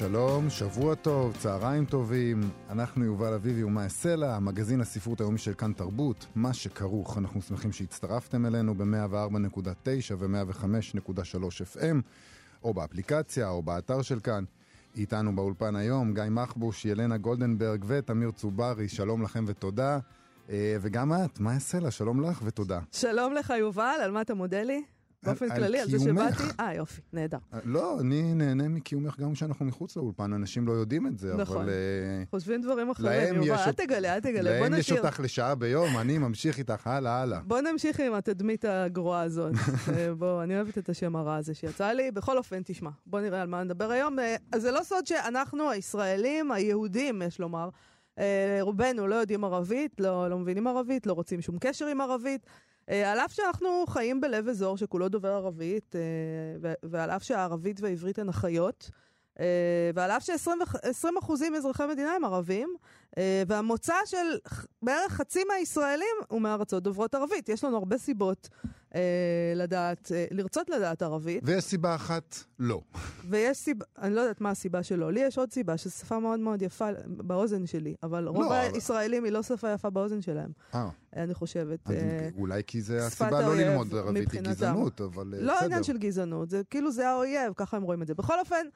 שלום, שבוע טוב, צהריים טובים. אנחנו יובל אביבי ומאי סלע, מגזין הספרות היומי של כאן תרבות, מה שכרוך. אנחנו שמחים שהצטרפתם אלינו ב-104.9 ו-105.3 FM, או באפליקציה או באתר של כאן. איתנו באולפן היום גיא מחבוש, ילנה גולדנברג ותמיר צוברי, שלום לכם ותודה. אה, וגם את, מאי סלע, שלום לך ותודה. שלום לך יובל, על מה אתה מודה לי? באופן כללי, על זה שבאתי? אה, יופי, נהדר. אה, לא, אני נהנה מקיומך גם כשאנחנו מחוץ לאולפן, אנשים לא יודעים את זה, נכון. אבל... אה, חושבים דברים אחרים, יובל, אל תגלה, אל תגלה, בוא נשאיר. להם יש אותך לשעה ביום, אני ממשיך איתך הלאה, הלאה. בוא נמשיך עם התדמית הגרועה הזאת. אה, בוא, אני אוהבת את השם הרע הזה שיצא לי. בכל אופן, תשמע, בוא נראה על מה נדבר היום. אז זה לא סוד שאנחנו, הישראלים, היהודים, יש לומר, רובנו לא יודעים ערבית, לא, לא מבינים ערבית, לא רוצים שום קשר עם ערבית. אה, על אף שאנחנו חיים בלב אזור שכולו דובר ערבית, אה, ועל אף שהערבית והעברית הן אחיות, אה, ועל אף ש-20% מאזרחי המדינה הם ערבים, והמוצא של בערך חצי מהישראלים הוא מארצות דוברות ערבית. יש לנו הרבה סיבות אה, לדעת, אה, לרצות לדעת ערבית. ויש סיבה אחת, לא. ויש סיבה, אני לא יודעת מה הסיבה שלו. לי יש עוד סיבה, שזו שפה מאוד מאוד יפה באוזן שלי, אבל לא, רוב הישראלים היא לא שפה יפה באוזן שלהם. אה. אני חושבת. אה, אולי כי זה הסיבה לא ללמוד ערבית, היא גזענות, אבל לא בסדר. לא עניין של גזענות, זה כאילו זה האויב, ככה הם רואים את זה. בכל אופן,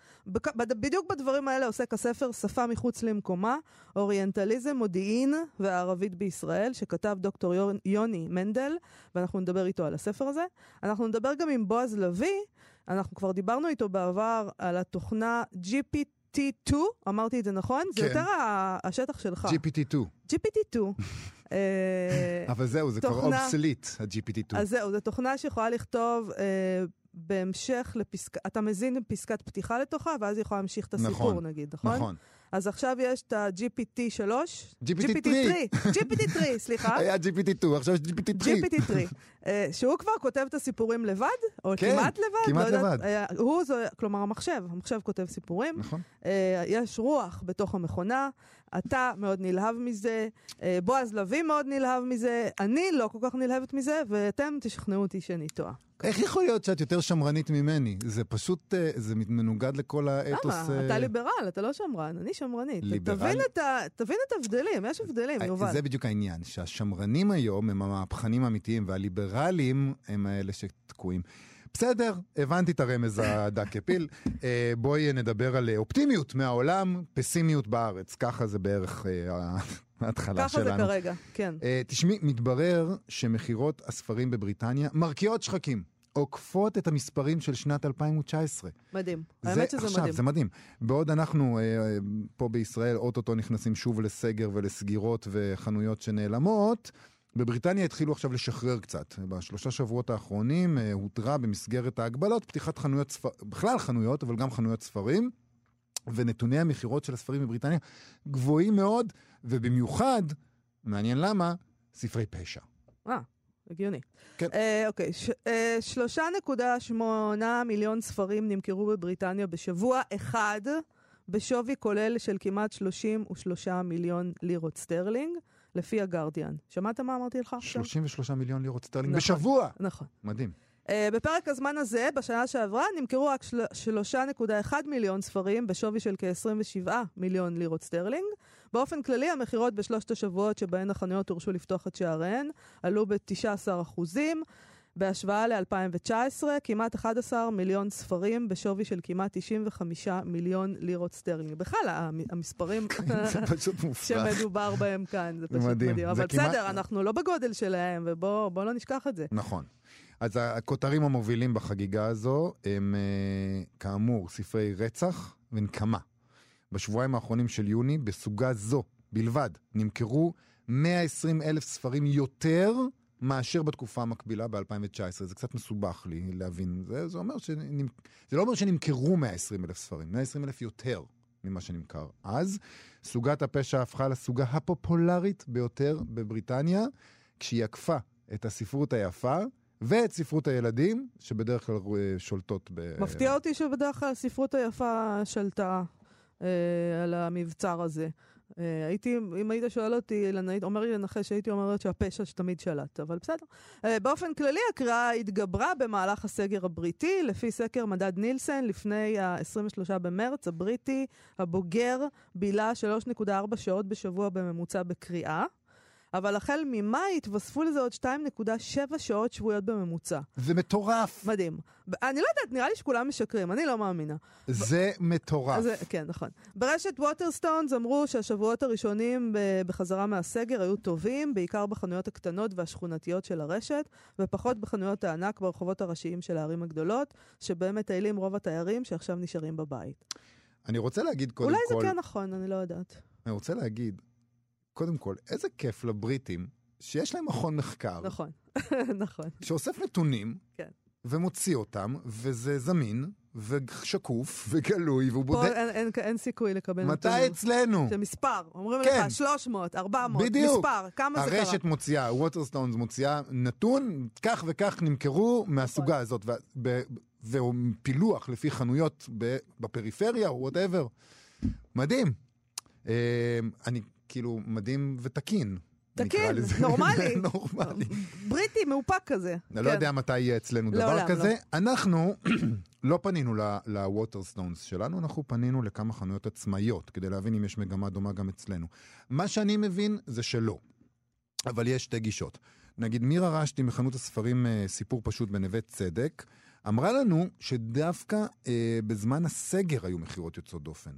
בדיוק בדברים האלה עוסק הספר שפה מחוץ למקומה, אוריינטליזם, מודיעין והערבית בישראל, שכתב דוקטור יוני מנדל, ואנחנו נדבר איתו על הספר הזה. אנחנו נדבר גם עם בועז לביא, אנחנו כבר דיברנו איתו בעבר על התוכנה GPT-2, אמרתי את זה נכון? כן. זה יותר השטח שלך. GPT-2. GPT-2. אה, אבל זהו, זה. כבר אובסליט, ה-GPT-2. אז זהו, זו תוכנה שיכולה לכתוב אה, בהמשך לפסקה, אתה מזין פסקת פתיחה לתוכה, ואז היא יכולה להמשיך את הסיפור, נכון, נגיד, נכון? נכון. אז עכשיו יש את ה-GPT 3. GPT 3. GPT 3, סליחה. היה GPT 2, עכשיו יש GPT 3. GPT 3. שהוא כבר כותב את הסיפורים לבד, או כן, כמעט לבד. כמעט לא לבד. Uh, הוא, כלומר המחשב, המחשב כותב סיפורים. נכון. Uh, יש רוח בתוך המכונה, אתה מאוד נלהב מזה, uh, בועז לביא מאוד נלהב מזה, אני לא כל כך נלהבת מזה, ואתם תשכנעו אותי שאני טועה. איך יכול להיות שאת יותר שמרנית ממני? זה פשוט, אה, זה מנוגד לכל האתוס... למה? אתה ליברל, אתה לא שמרן, אני שמרנית. ליברל? תבין את, ה... תבין את ההבדלים, יש הבדלים, אה, יובל. זה בדיוק העניין, שהשמרנים היום הם המהפכנים האמיתיים, והליברלים הם האלה שתקועים. בסדר, הבנתי את הרמז הדק כפיל. אה, בואי נדבר על אופטימיות מהעולם, פסימיות בארץ. ככה זה בערך ההתחלה שלנו. ככה זה כרגע, כן. תשמעי, מתברר שמכירות הספרים בבריטניה מרקיעות שחקים. עוקפות את המספרים של שנת 2019. מדהים, זה, האמת שזה עכשיו, מדהים. זה מדהים. בעוד אנחנו אה, פה בישראל אוטוטו נכנסים שוב לסגר ולסגירות וחנויות שנעלמות, בבריטניה התחילו עכשיו לשחרר קצת. בשלושה שבועות האחרונים אה, הותרה במסגרת ההגבלות פתיחת חנויות ספרים, בכלל חנויות, אבל גם חנויות ספרים. ונתוני המכירות של הספרים בבריטניה גבוהים מאוד, ובמיוחד, מעניין למה, ספרי פשע. אה, הגיוני. כן. אה, אוקיי, ש, אה, 3.8 מיליון ספרים נמכרו בבריטניה בשבוע אחד, בשווי כולל של כמעט 33 מיליון לירות סטרלינג, לפי הגרדיאן. שמעת מה אמרתי לך עכשיו? 33 מיליון לירות סטרלינג נכון, בשבוע! נכון. מדהים. Uh, בפרק הזמן הזה, בשנה שעברה, נמכרו רק 3.1 מיליון ספרים בשווי של כ-27 מיליון לירות סטרלינג. באופן כללי, המכירות בשלושת השבועות שבהן החנויות הורשו לפתוח את שעריהן עלו ב-19 אחוזים. בהשוואה ל-2019, כמעט 11 מיליון ספרים בשווי של כמעט 95 מיליון לירות סטרלינג. בכלל, המספרים שמדובר בהם כאן, זה פשוט מדהים. מדהים. אבל בסדר, כמעט... אנחנו לא בגודל שלהם, ובואו לא נשכח את זה. נכון. אז הכותרים המובילים בחגיגה הזו הם אה, כאמור ספרי רצח ונקמה. בשבועיים האחרונים של יוני, בסוגה זו בלבד, נמכרו 120 אלף ספרים יותר מאשר בתקופה המקבילה ב-2019. זה קצת מסובך לי להבין. זה, זה, אומר שנמ... זה לא אומר שנמכרו 120 אלף ספרים, 120 אלף יותר ממה שנמכר אז. סוגת הפשע הפכה לסוגה הפופולרית ביותר בבריטניה, כשהיא עקפה את הספרות היפה ואת ספרות הילדים, שבדרך כלל אה, שולטות ב... מפתיע אותי שבדרך כלל הספרות היפה שלטה אה, על המבצר הזה. אה, הייתי, אם היית שואל אותי, אומר לי לנחש, הייתי אומרת שהפשע שתמיד שלט, אבל בסדר. אה, באופן כללי, הקריאה התגברה במהלך הסגר הבריטי, לפי סקר מדד נילסן, לפני ה-23 במרץ, הבריטי הבוגר בילה 3.4 שעות בשבוע בממוצע בקריאה. אבל החל ממאי התווספו לזה עוד 2.7 שעות שבועיות בממוצע. זה מטורף. מדהים. אני לא יודעת, נראה לי שכולם משקרים, אני לא מאמינה. זה מטורף. זה, כן, נכון. ברשת ווטרסטונס אמרו שהשבועות הראשונים בחזרה מהסגר היו טובים, בעיקר בחנויות הקטנות והשכונתיות של הרשת, ופחות בחנויות הענק ברחובות הראשיים של הערים הגדולות, שבהם מטיילים רוב התיירים שעכשיו נשארים בבית. אני רוצה להגיד קודם אולי כל... אולי זה כן נכון, אני לא יודעת. אני רוצה להגיד, קודם כל, איזה כיף לבריטים שיש להם מכון מחקר. נכון, נכון. שאוסף נתונים, כן. ומוציא אותם, וזה זמין, ושקוף, וגלוי, והוא בודק... פה אין, אין, אין סיכוי לקבל נתונים. מתי אצלנו? זה מספר. אומרים כן. לך 300, 400, בדיוק. מספר, כמה זה קרה? הרשת מוציאה, ווטרסטונס מוציאה נתון, כך וכך נמכרו מהסוגה הזאת, והוא פילוח לפי חנויות בפריפריה, או whatever. מדהים. אה, אני כאילו מדהים ותקין. תקין, נורמלי. נורמלי. בריטי, מאופק כזה. אני לא יודע מתי יהיה אצלנו דבר כזה. אנחנו לא פנינו ל Waterstones שלנו, אנחנו פנינו לכמה חנויות עצמאיות, כדי להבין אם יש מגמה דומה גם אצלנו. מה שאני מבין זה שלא, אבל יש שתי גישות. נגיד מירה רשתי מחנות הספרים אה, סיפור פשוט בנווה צדק, אמרה לנו שדווקא אה, בזמן הסגר היו מכירות יוצאות דופן.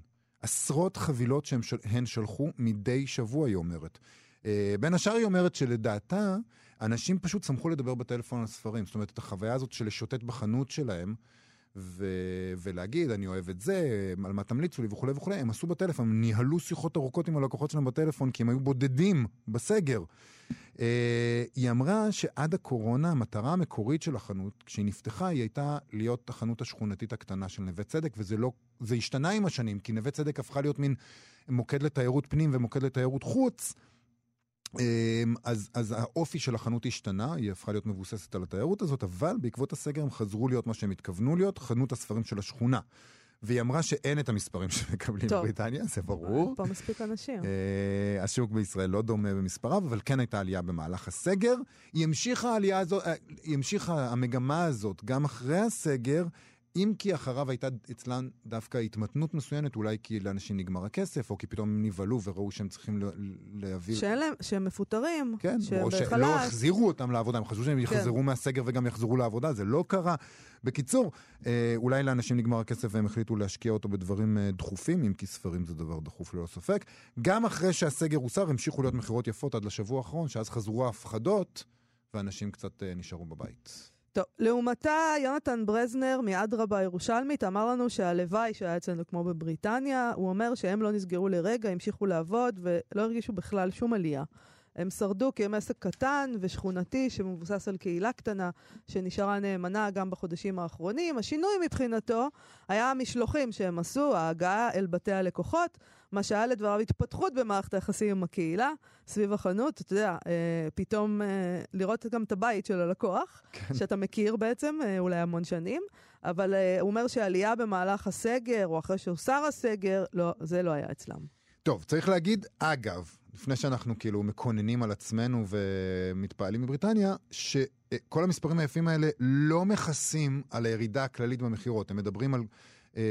עשרות חבילות שהן שלחו מדי שבוע, היא אומרת. Uh, בין השאר היא אומרת שלדעתה, אנשים פשוט שמחו לדבר בטלפון על ספרים. זאת אומרת, את החוויה הזאת של לשוטט בחנות שלהם, ו- ולהגיד, אני אוהב את זה, על מה תמליצו לי וכולי וכולי, הם עשו בטלפון, הם ניהלו שיחות ארוכות עם הלקוחות שלהם בטלפון, כי הם היו בודדים בסגר. Uh, היא אמרה שעד הקורונה, המטרה המקורית של החנות, כשהיא נפתחה, היא הייתה להיות החנות השכונתית הקטנה של נווה צדק, וזה לא, זה השתנה עם השנים, כי נווה צדק הפכה להיות מין מוקד לתיירות פנים ומוקד לתיירות חוץ. אז, אז האופי של החנות השתנה, היא הפכה להיות מבוססת על התיירות הזאת, אבל בעקבות הסגר הם חזרו להיות מה שהם התכוונו להיות, חנות הספרים של השכונה. והיא אמרה שאין את המספרים שמקבלים בבריטניה, זה ברור. פה מספיק אנשים. Uh, השוק בישראל לא דומה במספריו, אבל כן הייתה עלייה במהלך הסגר. היא המשיכה הזאת, היא המשיכה המגמה הזאת גם אחרי הסגר. אם כי אחריו הייתה אצלן דווקא התמתנות מסוימת, אולי כי לאנשים נגמר הכסף, או כי פתאום הם נבהלו וראו שהם צריכים להעביר... שאין להם, שהם מפוטרים, כן, שהם או בחל"ת. שלא החזירו אותם לעבודה, הם חשבו שהם כן. יחזרו מהסגר וגם יחזרו לעבודה, זה לא קרה. בקיצור, אה, אולי לאנשים נגמר הכסף והם החליטו להשקיע אותו בדברים אה, דחופים, אם כי ספרים זה דבר דחוף ללא ספק. גם אחרי שהסגר הוסר, המשיכו להיות מכירות יפות עד לשבוע האחרון, שאז חזרו ההפחדות, ואנשים קצת אה, נשארו בבית. טוב, לעומתה, יונתן ברזנר מאדרבה הירושלמית אמר לנו שהלוואי שהיה אצלנו כמו בבריטניה, הוא אומר שהם לא נסגרו לרגע, המשיכו לעבוד ולא הרגישו בכלל שום עלייה. הם שרדו כי הם עסק קטן ושכונתי שמבוסס על קהילה קטנה שנשארה נאמנה גם בחודשים האחרונים. השינוי מבחינתו היה המשלוחים שהם עשו, ההגעה אל בתי הלקוחות, מה שהיה לדבריו התפתחות במערכת היחסים עם הקהילה, סביב החנות, אתה יודע, אה, פתאום אה, לראות גם את הבית של הלקוח, כן. שאתה מכיר בעצם אה, אולי המון שנים, אבל אה, הוא אומר שעלייה במהלך הסגר, או אחרי שהוסר הסגר, לא, זה לא היה אצלם. טוב, צריך להגיד, אגב, לפני שאנחנו כאילו מקוננים על עצמנו ומתפעלים מבריטניה, שכל המספרים היפים האלה לא מכסים על הירידה הכללית במכירות. הם מדברים על... אה,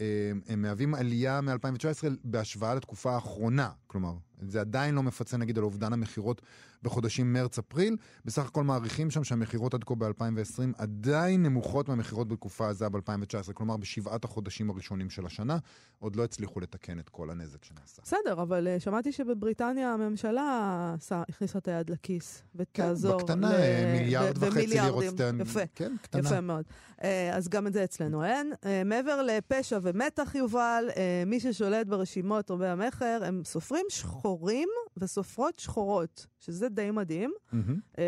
אה, הם מהווים עלייה מ-2019 בהשוואה לתקופה האחרונה. כלומר, זה עדיין לא מפצה נגיד על אובדן המכירות בחודשים מרץ-אפריל. בסך הכל מעריכים שם שהמכירות עד כה ב-2020 עדיין נמוכות מהמכירות בתקופה הזו ב-2019, כלומר בשבעת החודשים הראשונים של השנה, עוד לא הצליחו לתקן את כל הנזק שנעשה. בסדר, אבל uh, שמעתי שבבריטניה הממשלה הכניסה את היד לכיס ותעזור. כן, בקטנה, ל... מיליארד ו- וחצי לירות סטרן. יפה, כן, קטנה. יפה מאוד. Uh, אז גם את זה אצלנו אין. Uh, מעבר לפשע ומתח, יובל, uh, מי ששולט ברשימות רבי המכר הם סופרים שחורים וסופרות שחורות, שזה די מדהים, mm-hmm. uh,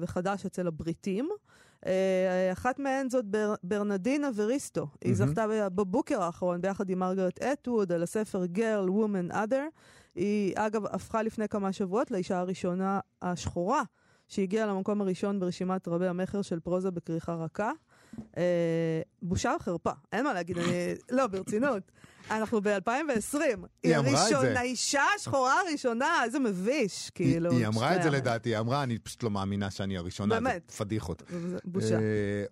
וחדש אצל הבריטים. אה, אחת מהן זאת בר, ברנדינה וריסטו. היא. זכתה בבוקר האחרון ביחד עם מרגרט אטווד על הספר Girl, Woman, Other. היא אגב הפכה לפני כמה שבועות לאישה הראשונה השחורה שהגיעה למקום הראשון ברשימת רבי המכר של פרוזה בכריכה רכה. אה, בושה וחרפה, אין מה להגיד, אני... לא, ברצינות. אנחנו ב-2020. היא אמרה את זה. האישה השחורה הראשונה, איזה מביש, כאילו. היא, אמרה את זה שנייה. לדעתי, היא אמרה, אני פשוט לא מאמינה שאני הראשונה. באמת. פדיחות. בושה. אה,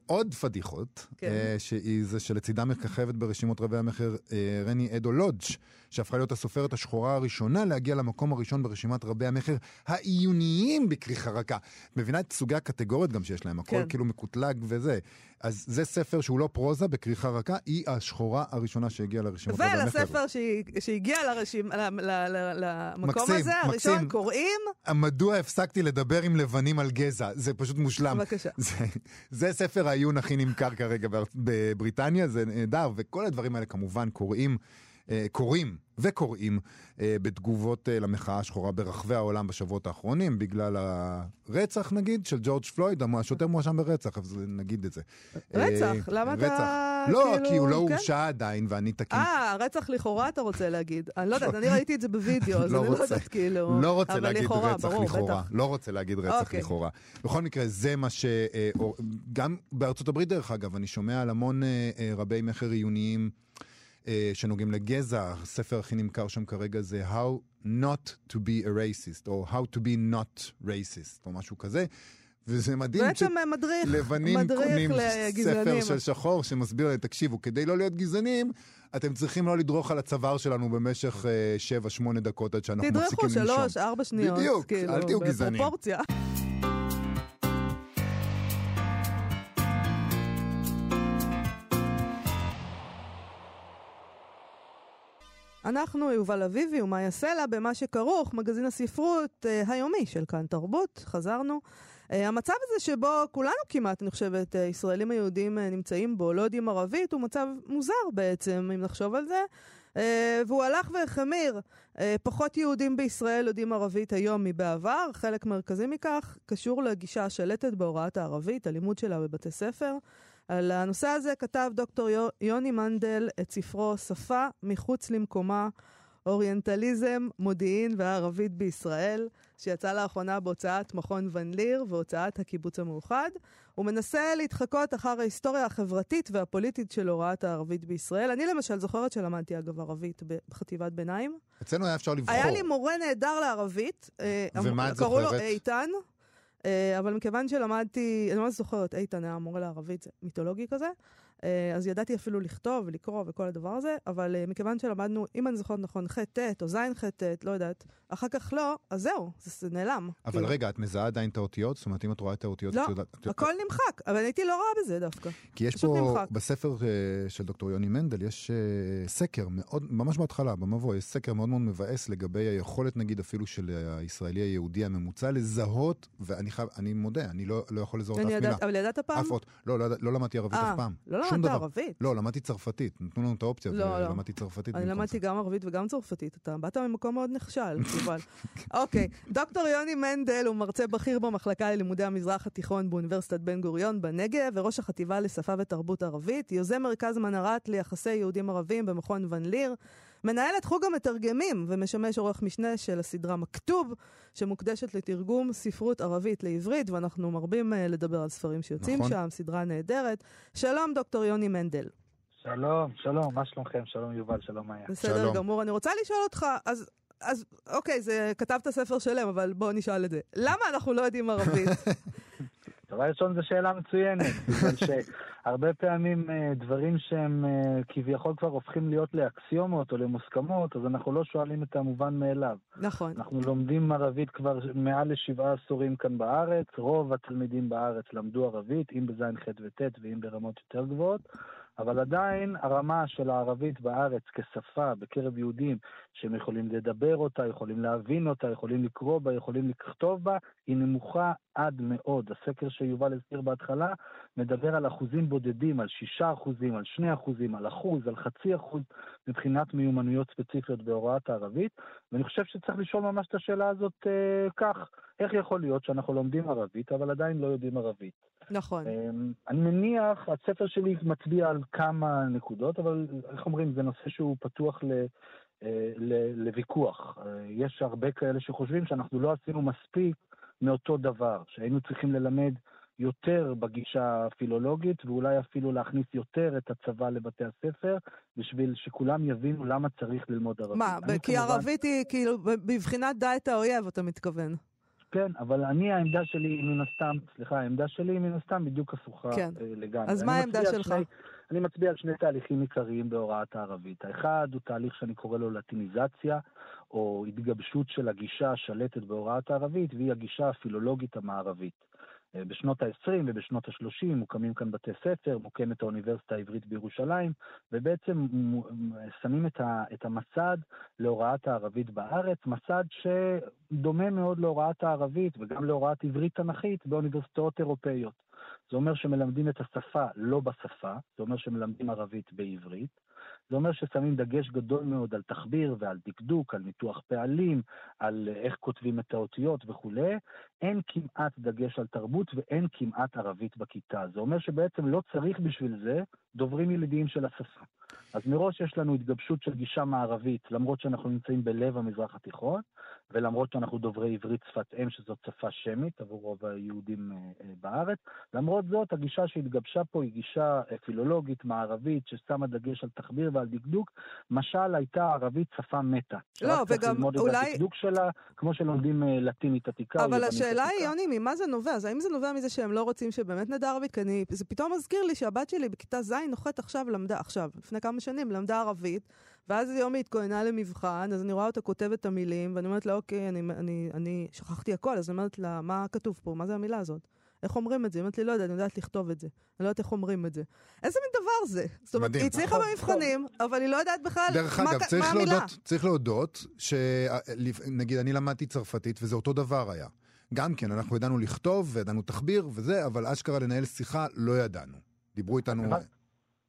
עוד פדיחות, כן. אה, שהיא זה שלצידה מככבת ברשימות רבי המכר אה, רני אדו לודג', שהפכה להיות הסופרת השחורה הראשונה להגיע למקום הראשון ברשימת רבי המכר העיוניים בכריכה רכה. את מבינה את סוגי הקטגוריות גם שיש להם, הכל כן. כאילו מקוטלג וזה. אז זה ספר שהוא לא פרוזה בכריכה רכה, היא השחורה הראשונה שהגיעה לרשימות רבי המכר. ולספר שהגיע לרשימ- ל- ל- ל- למקום מקסים, הזה, הראשון, מקסים. קוראים, מדוע הפסקתי לדבר עם לבנים על גזע? זה פשוט מושלם. בבקשה. זה, זה ספר העיון הכי נמכר כרגע בבריטניה, זה נהדר, וכל הדברים האלה כמובן קוראים, אה, קוראים וקוראים אה, בתגובות אה, למחאה השחורה ברחבי העולם בשבועות האחרונים, בגלל הרצח נגיד של ג'ורג' פלויד, השוטר מואשם ברצח, אז נגיד את זה. רצח, אה, למה אתה. לא, כאילו, כי הוא לא כן? הורשע עדיין, ואני תקין. אה, רצח לכאורה אתה רוצה להגיד. אני לא יודעת, אני ראיתי את זה בווידאו, אז לא אני לא. יודעת כאילו... לא רוצה להגיד לכאורה, רצח ברור, לכאורה. בטח. לא רוצה להגיד רצח אוקיי. לכאורה. בכל מקרה, זה מה ש... אה, גם בארצות הברית, דרך אגב, אני שומע על המון אה, אה, רבי מכר עיוניים אה, שנוגעים לגזע. הספר הכי נמכר שם כרגע זה How Not to be a racist, או How to be not racist, או משהו כזה. וזה מדהים בעצם אה, מדריך, לבנים מדריך קונים לגזענים. ספר של שחור שמסביר להם, תקשיבו, כדי לא להיות גזענים, אתם צריכים לא לדרוך על הצוואר שלנו במשך 7-8 דקות עד שאנחנו מפסיקים תדרכו לנשום. שלוש, ארבע שניות. בדיוק, כאילו, אל תהיו גזענים. אנחנו יובל אביבי ומאיה סלע במה שכרוך, מגזין הספרות אה, היומי של כאן תרבות, חזרנו. אה, המצב הזה שבו כולנו כמעט, אני חושבת, אה, ישראלים היהודים אה, נמצאים בו, לא יודעים ערבית, הוא מצב מוזר בעצם, אם נחשוב על זה. אה, והוא הלך והחמיר. אה, פחות יהודים בישראל יודעים ערבית היום מבעבר. חלק מרכזי מכך קשור לגישה השלטת בהוראת הערבית, הלימוד שלה בבתי ספר. על הנושא הזה כתב דוקטור יו- יוני מנדל את ספרו "שפה מחוץ למקומה, אוריינטליזם, מודיעין והערבית בישראל", שיצא לאחרונה בהוצאת מכון ון ליר והוצאת הקיבוץ המאוחד. הוא מנסה להתחקות אחר ההיסטוריה החברתית והפוליטית של הוראת הערבית בישראל. אני למשל זוכרת שלמדתי אגב ערבית בחטיבת ביניים. אצלנו היה אפשר לבחור. היה לי מורה נהדר לערבית. אה, ומה את קראו לו זוכרת? איתן. אה, אבל מכיוון שלמדתי, אני ממש זוכרת, איתן היה מורה לערבית, מיתולוגי כזה, אז ידעתי אפילו לכתוב ולקרוא וכל הדבר הזה, אבל אה, מכיוון שלמדנו, אם אני זוכרת נכון, ח'-ט' או ז'-ח'-ט', לא יודעת, אחר כך לא, אז זהו, זה, זה נעלם. אבל כאילו. רגע, את מזהה עדיין את האותיות? זאת אומרת, אם את רואה את האותיות, לא, את הכל נמחק, אבל הייתי לא רואה בזה דווקא. כי יש פה, נמחק. בספר אה, של דוקטור יוני מנדל, יש אה, סקר מאוד, ממש בהתחלה, במבוא, יש סקר מאוד מאוד מבאס לגבי היכולת, נגיד, אפילו של הישראלי היהודי הממוצע, לזהות, ואני חייב, אני מודה, אני לא, לא יכול לזהות אף מילה. אבל ידעת פעם? אף אות. לא, לא, לא למדתי ערבית אה, אף פעם. לא שום דבר. ערבית? לא, למדתי צרפתית. נתנו לנו את האופציה, לא, לא. ולמדתי צרפתית. אני למדתי. גם ערבית וגם צרפתית. אתה באת ממקום מאוד נכשל, יובל. אוקיי, דוקטור יוני מנדל הוא מרצה בכיר במחלקה ללימודי המזרח התיכון באוניברסיטת בן גוריון בנגב, וראש החטיבה לשפה ותרבות ערבית, יוזם מרכז מנהרת ליחסי יהודים ערבים במכון ון ליר, מנהל את חוג המתרגמים ומשמש עורך משנה של הסדרה מכתוב, שמוקדשת לתרגום ספרות ערבית לעברית, ואנחנו מרבים אה, לדבר על ספרים שיוצאים נכון. שם, סדרה נהדרת. שלום, דוקטור יוני מנדל. שלום, שלום, מה שלומכם? שלום יובל, שלום מאיה. בסדר שלום. גמור. אני רוצה לשאול אותך, אז, אז אוקיי, זה, כתבת ספר שלם, אבל בוא נשאל את זה. למה אנחנו לא יודעים ערבית? דבר ראשון, זו שאלה מצוינת, בגלל שהרבה פעמים אה, דברים שהם אה, כביכול כבר הופכים להיות לאקסיומות או למוסכמות, אז אנחנו לא שואלים את המובן מאליו. נכון. אנחנו לומדים ערבית כבר מעל לשבעה עשורים כאן בארץ, רוב התלמידים בארץ למדו ערבית, אם בז', ח' וט' ואם ברמות יותר גבוהות. אבל עדיין הרמה של הערבית בארץ כשפה בקרב יהודים שהם יכולים לדבר אותה, יכולים להבין אותה, יכולים לקרוא בה, יכולים לכתוב בה, היא נמוכה עד מאוד. הסקר שיובל הזכיר בהתחלה מדבר על אחוזים בודדים, על שישה אחוזים, על שני אחוזים, על אחוז, על חצי אחוז מבחינת מיומנויות ספציפיות בהוראת הערבית, ואני חושב שצריך לשאול ממש את השאלה הזאת אה, כך, איך יכול להיות שאנחנו לומדים ערבית אבל עדיין לא יודעים ערבית? נכון. אמ, אני מניח, הספר שלי מצביע על כמה נקודות, אבל איך אומרים, זה נושא שהוא פתוח ל... אה, ל- לוויכוח. אה, יש הרבה כאלה שחושבים שאנחנו לא עשינו מספיק מאותו דבר, שהיינו צריכים ללמד יותר בגישה הפילולוגית, ואולי אפילו להכניס יותר את הצבא לבתי הספר, בשביל שכולם יבינו למה צריך ללמוד ערבית. מה, כי כמובן- ערבית היא כאילו בבחינת דע את האויב, אתה מתכוון. כן, אבל אני, העמדה שלי היא מן הסתם, סליחה, העמדה שלי היא מן הסתם בדיוק הפוכה כן. אה, לגמרי. אז מה העמדה שלך? שני- אני מצביע על שני תהליכים עיקריים בהוראת הערבית. האחד הוא תהליך שאני קורא לו לטיניזציה, או התגבשות של הגישה השלטת בהוראת הערבית, והיא הגישה הפילולוגית המערבית. אה, בשנות ה-20 ובשנות ה-30 מוקמים כאן בתי ספר, מוקמת האוניברסיטה העברית בירושלים, ובעצם שמים את המסד להוראת הערבית בארץ, מסד שדומה מאוד להוראת הערבית וגם להוראת עברית תנכית באוניברסיטאות אירופאיות. זה אומר שמלמדים את השפה לא בשפה, זה אומר שמלמדים ערבית בעברית. זה אומר ששמים דגש גדול מאוד על תחביר ועל דקדוק, על ניתוח פעלים, על איך כותבים את האותיות וכולי. אין כמעט דגש על תרבות ואין כמעט ערבית בכיתה. זה אומר שבעצם לא צריך בשביל זה דוברים ילידיים של השפה. אז מראש יש לנו התגבשות של גישה מערבית, למרות שאנחנו נמצאים בלב המזרח התיכון, ולמרות שאנחנו דוברי עברית שפת אם, שזאת שפה שמית עבור רוב היהודים אה, אה, בארץ. למרות זאת, הגישה שהתגבשה פה היא גישה אה, פילולוגית, מערבית, ששמה דגש על תחביר ועל דקדוק. משל הייתה ערבית שפה מתה. לא, שרק צריך וגם ללמוד אולי- את הדקדוק שלה, כמו שלומדים לטינית עתיקה אבל יוונית השאלה היא. יוני, ממה זה נובע? אז האם זה נובע מזה שהם לא רוצים שבאמת נדע ערבית? כי אני, זה פתאום מזכיר לי שהבת שלי בכיתה ז' נוחת עכשיו למדה, עכשיו, לפני כמה שנים, למדה ערבית, ואז יום היא התכוננה למבחן, אז אני רואה אותה כותבת את המילים, ואני אומרת לה, אוקיי, אני, אני, אני שכחתי הכל, אז אני אומרת לה, מה כתוב פה? מה זה המילה הזאת? איך אומרים את זה? היא אומרת לי, לא יודעת, אני יודעת לכתוב את זה. אני לא יודעת איך אומרים את זה. איזה מין דבר זה? זאת אומרת. היא הצליחה נכון, במבחנים, אבל היא לא יודעת בכלל דרך מה, אגב, מה המילה. להודות, צריך להודות שנגיד אני למדתי צרפתית וזה אותו דבר היה. גם כן, אנחנו ידענו לכתוב וידענו תחביר וזה, אבל אשכרה לנהל שיחה לא ידענו. דיברו איתנו...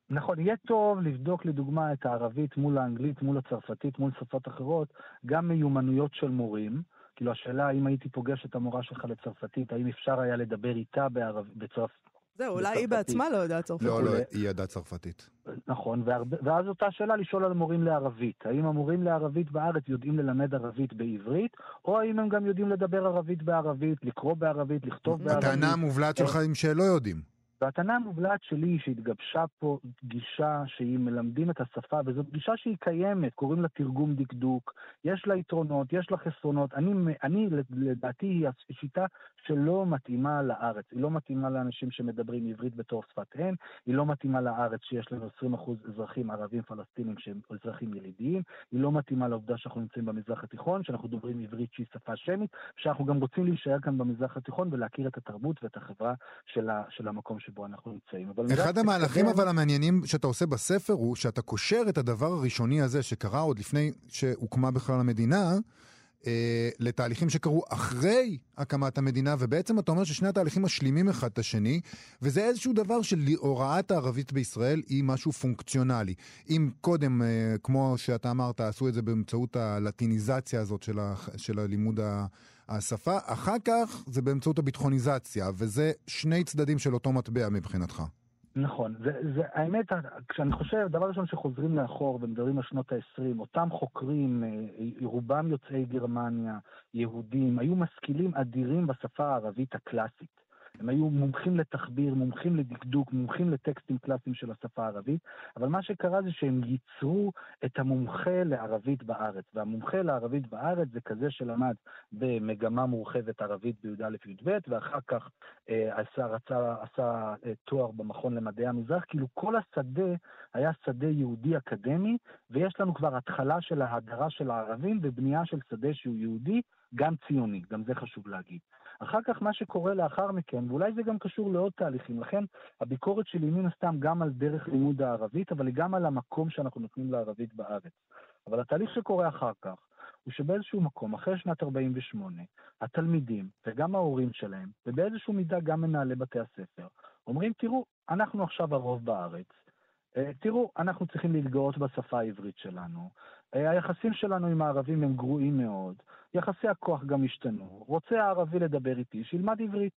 נכון, יהיה טוב לבדוק לדוגמה את הערבית מול האנגלית, מול הצרפתית, מול שפות אחרות, גם מיומנויות של מורים. כאילו השאלה האם הייתי פוגש את המורה שלך לצרפתית, האם אפשר היה לדבר איתה בערב... בצרפ... זהו, אולי היא. בעצמה לא יודעת צרפתית. לא, לא. היא ידעה צרפתית. נכון, ואז אותה שאלה לשאול על המורים לערבית. האם המורים לערבית בארץ יודעים ללמד ערבית בעברית, או האם הם גם יודעים לדבר ערבית בערבית, לקרוא בערבית, לכתוב בערבית? הטענה המובלעת שלך היא שלא יודעים. והטענה המובלעת שלי היא שהתגבשה פה גישה שהיא מלמדים את השפה, וזאת גישה שהיא קיימת, קוראים לה תרגום דקדוק, יש לה יתרונות, יש לה חסרונות. אני, אני לדעתי, היא שיטה שלא מתאימה לארץ. היא לא מתאימה לאנשים שמדברים עברית בתור שפת אם, היא לא מתאימה לארץ שיש לנו 20% אזרחים ערבים פלסטינים שהם אזרחים ילידיים, היא לא מתאימה לעובדה שאנחנו נמצאים במזרח התיכון, שאנחנו דוברים עברית שהיא שפה שמית, שאנחנו גם רוצים להישאר כאן במזרח התיכון ולהכיר את התרבות ואת החברה של, ה, של המקום שבו אנחנו נמצאים. אבל אחד המהלכים אבל המעניינים שאתה עושה בספר הוא שאתה קושר את הדבר הראשוני הזה שקרה עוד לפני שהוקמה בכלל המדינה, אה, לתהליכים שקרו אחרי הקמת המדינה, ובעצם אתה אומר ששני התהליכים משלימים אחד את השני, וזה איזשהו דבר של הוראת הערבית בישראל היא משהו פונקציונלי. אם קודם, אה, כמו שאתה אמרת, עשו את זה באמצעות הלטיניזציה הזאת של, ה, של הלימוד ה... השפה, אחר כך זה באמצעות הביטחוניזציה, וזה שני צדדים של אותו מטבע מבחינתך. נכון, זה, זה, האמת, כשאני חושב, דבר ראשון שחוזרים לאחור ומדברים על שנות ה-20, אותם חוקרים, אה, רובם יוצאי גרמניה, יהודים, היו משכילים אדירים בשפה הערבית הקלאסית. הם היו מומחים לתחביר, מומחים לדקדוק, מומחים לטקסטים קלאסיים של השפה הערבית, אבל מה שקרה זה שהם ייצרו את המומחה לערבית בארץ, והמומחה לערבית בארץ זה כזה שלמד במגמה מורחבת ערבית בי"א-י"ב, ואחר כך אה, עשה, רצה, עשה אה, תואר במכון למדעי המזרח, כאילו כל השדה היה שדה יהודי אקדמי, ויש לנו כבר התחלה של ההדרה של הערבים ובנייה של שדה שהוא יהודי, גם ציוני, גם זה חשוב להגיד. אחר כך מה שקורה לאחר מכן, ואולי זה גם קשור לעוד תהליכים, לכן הביקורת שלי מן הסתם גם על דרך לימוד הערבית, אבל היא גם על המקום שאנחנו נותנים לערבית בארץ. אבל התהליך שקורה אחר כך, הוא שבאיזשהו מקום, אחרי שנת 48, התלמידים וגם ההורים שלהם, ובאיזשהו מידה גם מנהלי בתי הספר, אומרים, תראו, אנחנו עכשיו הרוב בארץ, אה, תראו, אנחנו צריכים להתגאות בשפה העברית שלנו, היחסים שלנו עם הערבים הם גרועים מאוד, יחסי הכוח גם השתנו. רוצה הערבי לדבר איתי, שילמד עברית.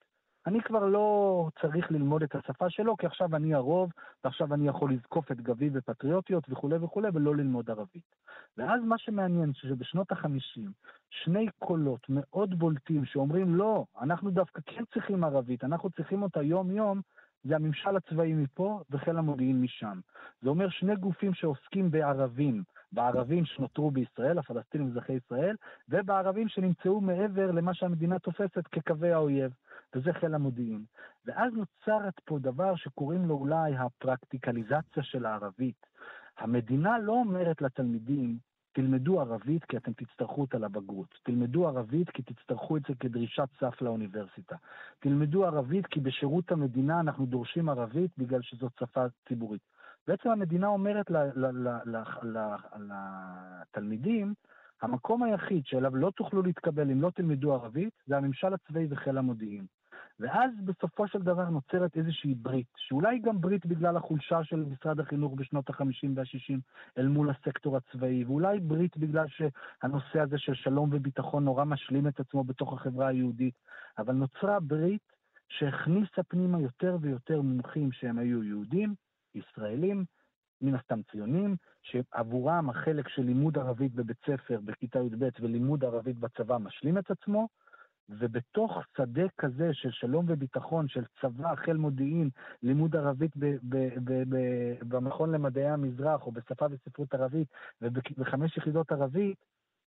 אני כבר לא צריך ללמוד את השפה שלו, כי עכשיו אני הרוב, ועכשיו אני יכול לזקוף את גבי בפטריוטיות וכולי וכולי, ולא ללמוד ערבית. ואז מה שמעניין, שבשנות ה-50, שני קולות מאוד בולטים שאומרים, לא, אנחנו דווקא כן צריכים ערבית, אנחנו צריכים אותה יום-יום, זה הממשל הצבאי מפה וחיל המודיעין משם. זה אומר שני גופים שעוסקים בערבים, בערבים שנותרו בישראל, הפלסטינים אזרחי ישראל, ובערבים שנמצאו מעבר למה שהמדינה תופסת כקווי האויב, וזה חיל המודיעין. ואז נוצרת פה דבר שקוראים לו אולי הפרקטיקליזציה של הערבית. המדינה לא אומרת לתלמידים, תלמדו ערבית כי אתם תצטרכו אותה לבגרות. תלמדו ערבית כי תצטרכו את זה כדרישת סף לאוניברסיטה. תלמדו ערבית כי בשירות המדינה אנחנו דורשים ערבית בגלל שזאת שפה ציבורית. בעצם המדינה אומרת לתלמידים, המקום היחיד שאליו לא תוכלו להתקבל אם לא תלמדו ערבית, זה הממשל הצבאי וחיל המודיעין. ואז בסופו של דבר נוצרת איזושהי ברית, שאולי גם ברית בגלל החולשה של משרד החינוך בשנות ה-50 וה-60 אל מול הסקטור הצבאי, ואולי ברית בגלל שהנושא הזה של שלום וביטחון נורא משלים את עצמו בתוך החברה היהודית, אבל נוצרה ברית שהכניסה פנימה יותר ויותר מומחים שהם היו יהודים, ישראלים, מן הסתם ציונים, שעבורם החלק של לימוד ערבית בבית ספר בכיתה י"ב ולימוד ערבית בצבא משלים את עצמו, ובתוך שדה כזה של שלום וביטחון, של צבא, חיל מודיעין, לימוד ערבית ב- ב- ב- ב- במכון למדעי המזרח, או בשפה וספרות ערבית, ובחמש יחידות ערבית,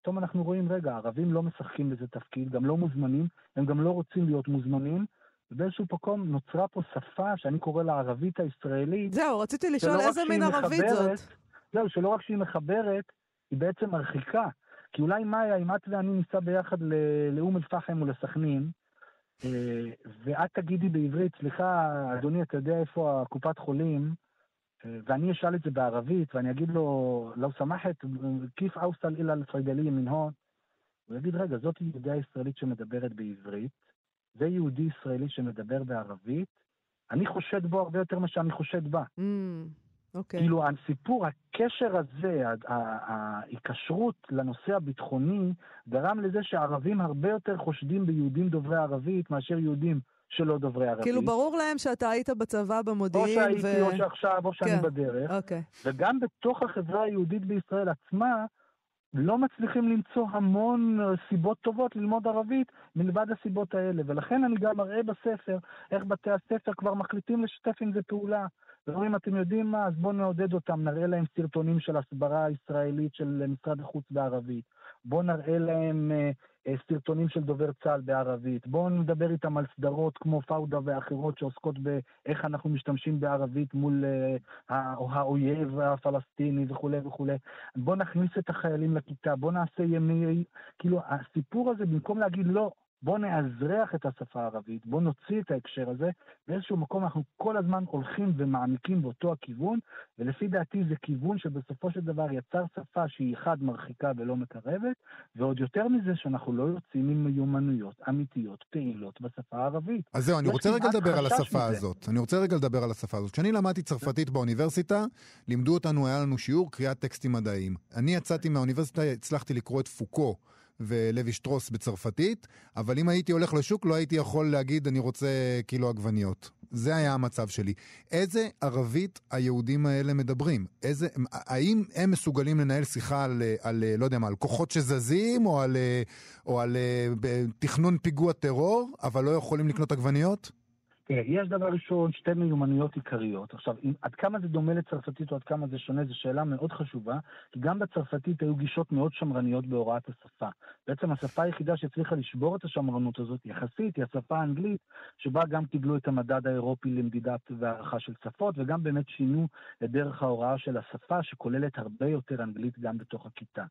פתאום אנחנו רואים, רגע, הערבים לא משחקים בזה תפקיד, גם לא מוזמנים, הם גם לא רוצים להיות מוזמנים, ובאיזשהו מקום נוצרה פה שפה שאני קורא לה ערבית הישראלית. זהו, רציתי לשאול איזה מין ערבית מחברת, זאת. זהו, שלא רק שהיא מחברת, היא בעצם מרחיקה. כי אולי מאיה, אם את ואני ניסע ביחד לאום אל-פחם או לסכנין, אה, ואת תגידי בעברית, סליחה, אדוני, אתה יודע איפה הקופת חולים, אה, ואני אשאל את זה בערבית, ואני אגיד לו, לא סמכת, כיף אאוסל אילה לפיידלי מנהון, הוא יגיד, רגע, זאת יהודיה ישראלית שמדברת בעברית, זה יהודי ישראלי שמדבר בערבית, אני חושד בו הרבה יותר ממה שאני חושד בה. Mm. אוקיי. כאילו, הסיפור, הקשר הזה, ההיקשרות לנושא הביטחוני, גרם לזה שערבים הרבה יותר חושדים ביהודים דוברי ערבית מאשר יהודים שלא דוברי ערבית. כאילו, ברור להם שאתה היית בצבא במודיעין. או שהייתי, ו... או שעכשיו, או שאני כן. בדרך. אוקיי. וגם בתוך החברה היהודית בישראל עצמה, לא מצליחים למצוא המון סיבות טובות ללמוד ערבית מלבד הסיבות האלה. ולכן אני גם מראה בספר איך בתי הספר כבר מחליטים לשתף עם זה פעולה. ואומרים, אתם יודעים מה, אז בואו נעודד אותם, נראה להם סרטונים של הסברה ישראלית של משרד החוץ בערבית. בואו נראה להם אה, אה, סרטונים של דובר צה"ל בערבית. בואו נדבר איתם על סדרות כמו פאודה ואחרות שעוסקות באיך אנחנו משתמשים בערבית מול אה, האויב הפלסטיני וכולי וכולי. בואו נכניס את החיילים לכיתה, בואו נעשה ימי... כאילו, הסיפור הזה, במקום להגיד לא, בואו נאזרח את השפה הערבית, בואו נוציא את ההקשר הזה, באיזשהו מקום אנחנו כל הזמן הולכים ומעמיקים באותו הכיוון, ולפי דעתי זה כיוון שבסופו של דבר יצר שפה שהיא אחד מרחיקה ולא מקרבת, ועוד יותר מזה שאנחנו לא יוצאים עם מיומנויות אמיתיות, פעילות בשפה הערבית. אז זהו, אני רוצה רגע לדבר על השפה מזה. הזאת. אני רוצה רגע לדבר על השפה הזאת. כשאני למדתי צרפתית באוניברסיטה, לימדו אותנו, היה לנו שיעור קריאת טקסטים מדעיים. אני יצאתי מהאוניברסיטה, הצלחתי לקרוא את פוקו. ולוי שטרוס בצרפתית, אבל אם הייתי הולך לשוק לא הייתי יכול להגיד אני רוצה קילו עגבניות. זה היה המצב שלי. איזה ערבית היהודים האלה מדברים? איזה, האם הם מסוגלים לנהל שיחה על, על, לא יודע מה, על כוחות שזזים, או על, או על תכנון פיגוע טרור, אבל לא יכולים לקנות עגבניות? תראה, יש דבר ראשון שתי מיומנויות עיקריות. עכשיו, עד כמה זה דומה לצרפתית או עד כמה זה שונה, זו שאלה מאוד חשובה, כי גם בצרפתית היו גישות מאוד שמרניות בהוראת השפה. בעצם השפה היחידה שהצליחה לשבור את השמרנות הזאת, יחסית, היא השפה האנגלית, שבה גם קיבלו את המדד האירופי למדידת והערכה של שפות, וגם באמת שינו את דרך ההוראה של השפה, שכוללת הרבה יותר אנגלית גם בתוך הכיתה.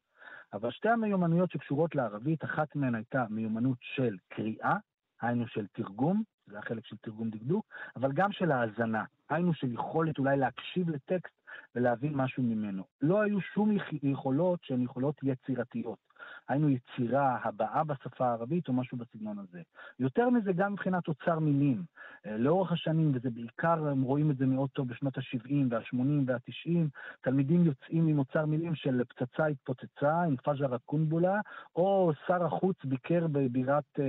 אבל שתי המיומנויות שקשורות לערבית, אחת מהן הייתה מיומנות של קריאה, היינו של תרגום, זה החלק של תרגום דקדוק, אבל גם של האזנה, היינו של יכולת אולי להקשיב לטקסט ולהבין משהו ממנו. לא היו שום יכולות שהן יכולות יצירתיות. היינו יצירה, הבעה בשפה הערבית או משהו בסגנון הזה. יותר מזה, גם מבחינת אוצר מילים. אה, לאורך השנים, וזה בעיקר, הם רואים את זה מאוד טוב בשנות ה-70 וה-80 וה-90, תלמידים יוצאים עם אוצר מילים של פצצה התפוצצה, انفجرت القنبلة, או שר החוץ ביקר בבירת אה,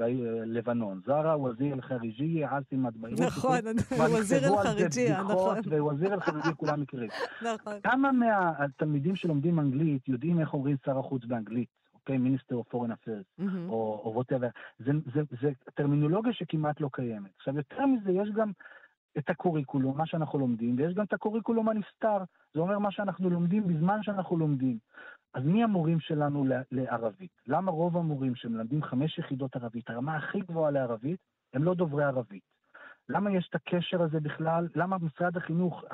אה, לבנון. זרה, וזיר אל-חריג'י, עאסים אדביירות. נכון, וזיר אל-חריג'י, נכון. וווזיר אל-חריג'י כולם מכירים. נכון. כמה מהתלמידים שלומדים אנגלית יודעים איך אומרים שר החוץ באנגלית? אוקיי, מיניסטר או פורן אפיירס, או ווטאבר. זה, זה, זה טרמינולוגיה שכמעט לא קיימת. עכשיו, יותר מזה, יש גם את הקוריקולום, מה שאנחנו לומדים, ויש גם את הקוריקולום הנסתר. זה אומר מה שאנחנו לומדים בזמן שאנחנו לומדים. אז מי המורים שלנו לערבית? למה רוב המורים שמלמדים חמש יחידות ערבית, הרמה הכי גבוהה לערבית, הם לא דוברי ערבית? למה יש את הקשר הזה בכלל? למה משרד החינוך,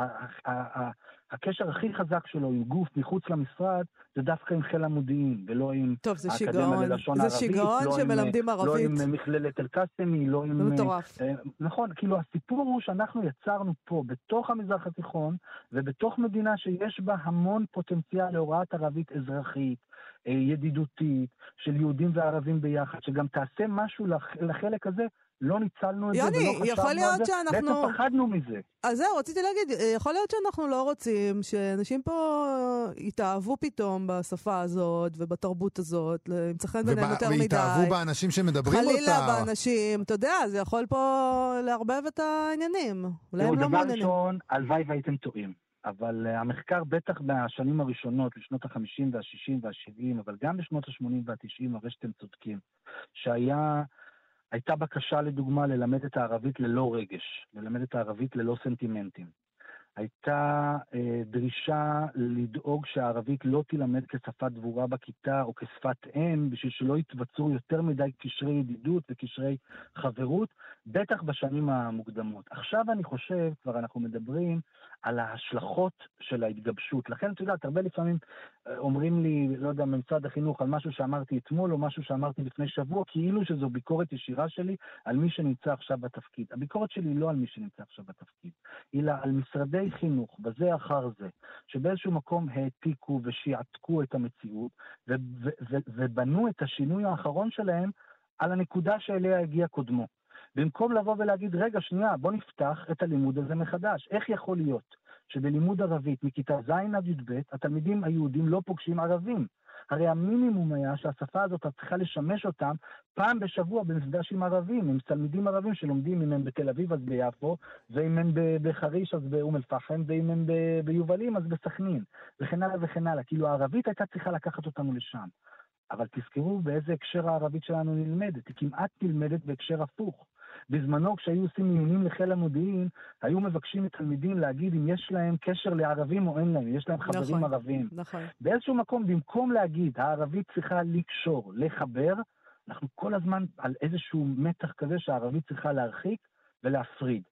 הקשר הכי חזק שלו עם גוף מחוץ למשרד, זה דווקא עם חיל המודיעין, ולא עם טוב, זה שיגעון, זה שיגעון לא שמלמדים ערבית. לא עם מכללת אל-קאסמי, לא עם... זה מטורף. אה, נכון, כאילו הסיפור הוא שאנחנו יצרנו פה, בתוך המזרח התיכון, ובתוך מדינה שיש בה המון פוטנציאל להוראת ערבית אזרחית, אה, ידידותית, של יהודים וערבים ביחד, שגם תעשה משהו לחלק הזה לא ניצלנו את יוני, זה ולא חשבנו על זה, שאנחנו... בעצם פחדנו מזה. אז זהו, רציתי להגיד, יכול להיות שאנחנו לא רוצים שאנשים פה יתאהבו פתאום בשפה הזאת ובתרבות הזאת, ימצא חן ביניהם יותר מדי. ויתאהבו באנשים שמדברים אותה. חלילה באנשים, אתה יודע, זה יכול פה לערבב את העניינים. אולי הם לא מעוניינים. דבר ראשון, הלוואי והייתם טועים. אבל uh, המחקר, בטח מהשנים הראשונות, לשנות ה-50 וה-60 וה-70, אבל גם בשנות ה-80 וה-90, הרי שאתם צודקים, שהיה... הייתה בקשה, לדוגמה, ללמד את הערבית ללא רגש, ללמד את הערבית ללא סנטימנטים. הייתה אה, דרישה לדאוג שהערבית לא תילמד כשפת דבורה בכיתה או כשפת אם, בשביל שלא יתווצרו יותר מדי קשרי ידידות וקשרי חברות, בטח בשנים המוקדמות. עכשיו אני חושב, כבר אנחנו מדברים על ההשלכות של ההתגבשות. לכן, את יודעת, הרבה לפעמים אה, אומרים לי, לא יודע, ממשרד החינוך, על משהו שאמרתי אתמול או משהו שאמרתי לפני שבוע, כאילו שזו ביקורת ישירה שלי על מי שנמצא עכשיו בתפקיד. הביקורת שלי היא לא על מי שנמצא עכשיו בתפקיד, אלא על משרדי חינוך, בזה אחר זה, שבאיזשהו מקום העתיקו ושיעתקו את המציאות, ו- ו- ו- ובנו את השינוי האחרון שלהם על הנקודה שאליה הגיע קודמו. במקום לבוא ולהגיד, רגע, שנייה, בוא נפתח את הלימוד הזה מחדש. איך יכול להיות שבלימוד ערבית מכיתה ז' עד י"ב, התלמידים היהודים לא פוגשים ערבים? הרי המינימום היה שהשפה הזאת צריכה לשמש אותם פעם בשבוע במפגש עם ערבים, עם תלמידים ערבים שלומדים, אם הם בתל אביב אז ביפו, ואם הם בחריש אז באום אל-פחם, ואם הם ביובלים אז בסכנין, וכן הלאה וכן הלאה. כאילו הערבית הייתה צריכה לקחת אותנו לשם. אבל תזכרו באיזה הקשר הערבית שלנו נלמדת, היא כמעט נלמדת בהקשר הפוך. בזמנו, כשהיו עושים מיונים לחיל המודיעין, היו מבקשים מתלמידים להגיד אם יש להם קשר לערבים או אין להם, יש להם חברים נכון, ערבים. נכון. באיזשהו מקום, במקום להגיד, הערבית צריכה לקשור, לחבר, אנחנו כל הזמן על איזשהו מתח כזה שהערבית צריכה להרחיק ולהפריד.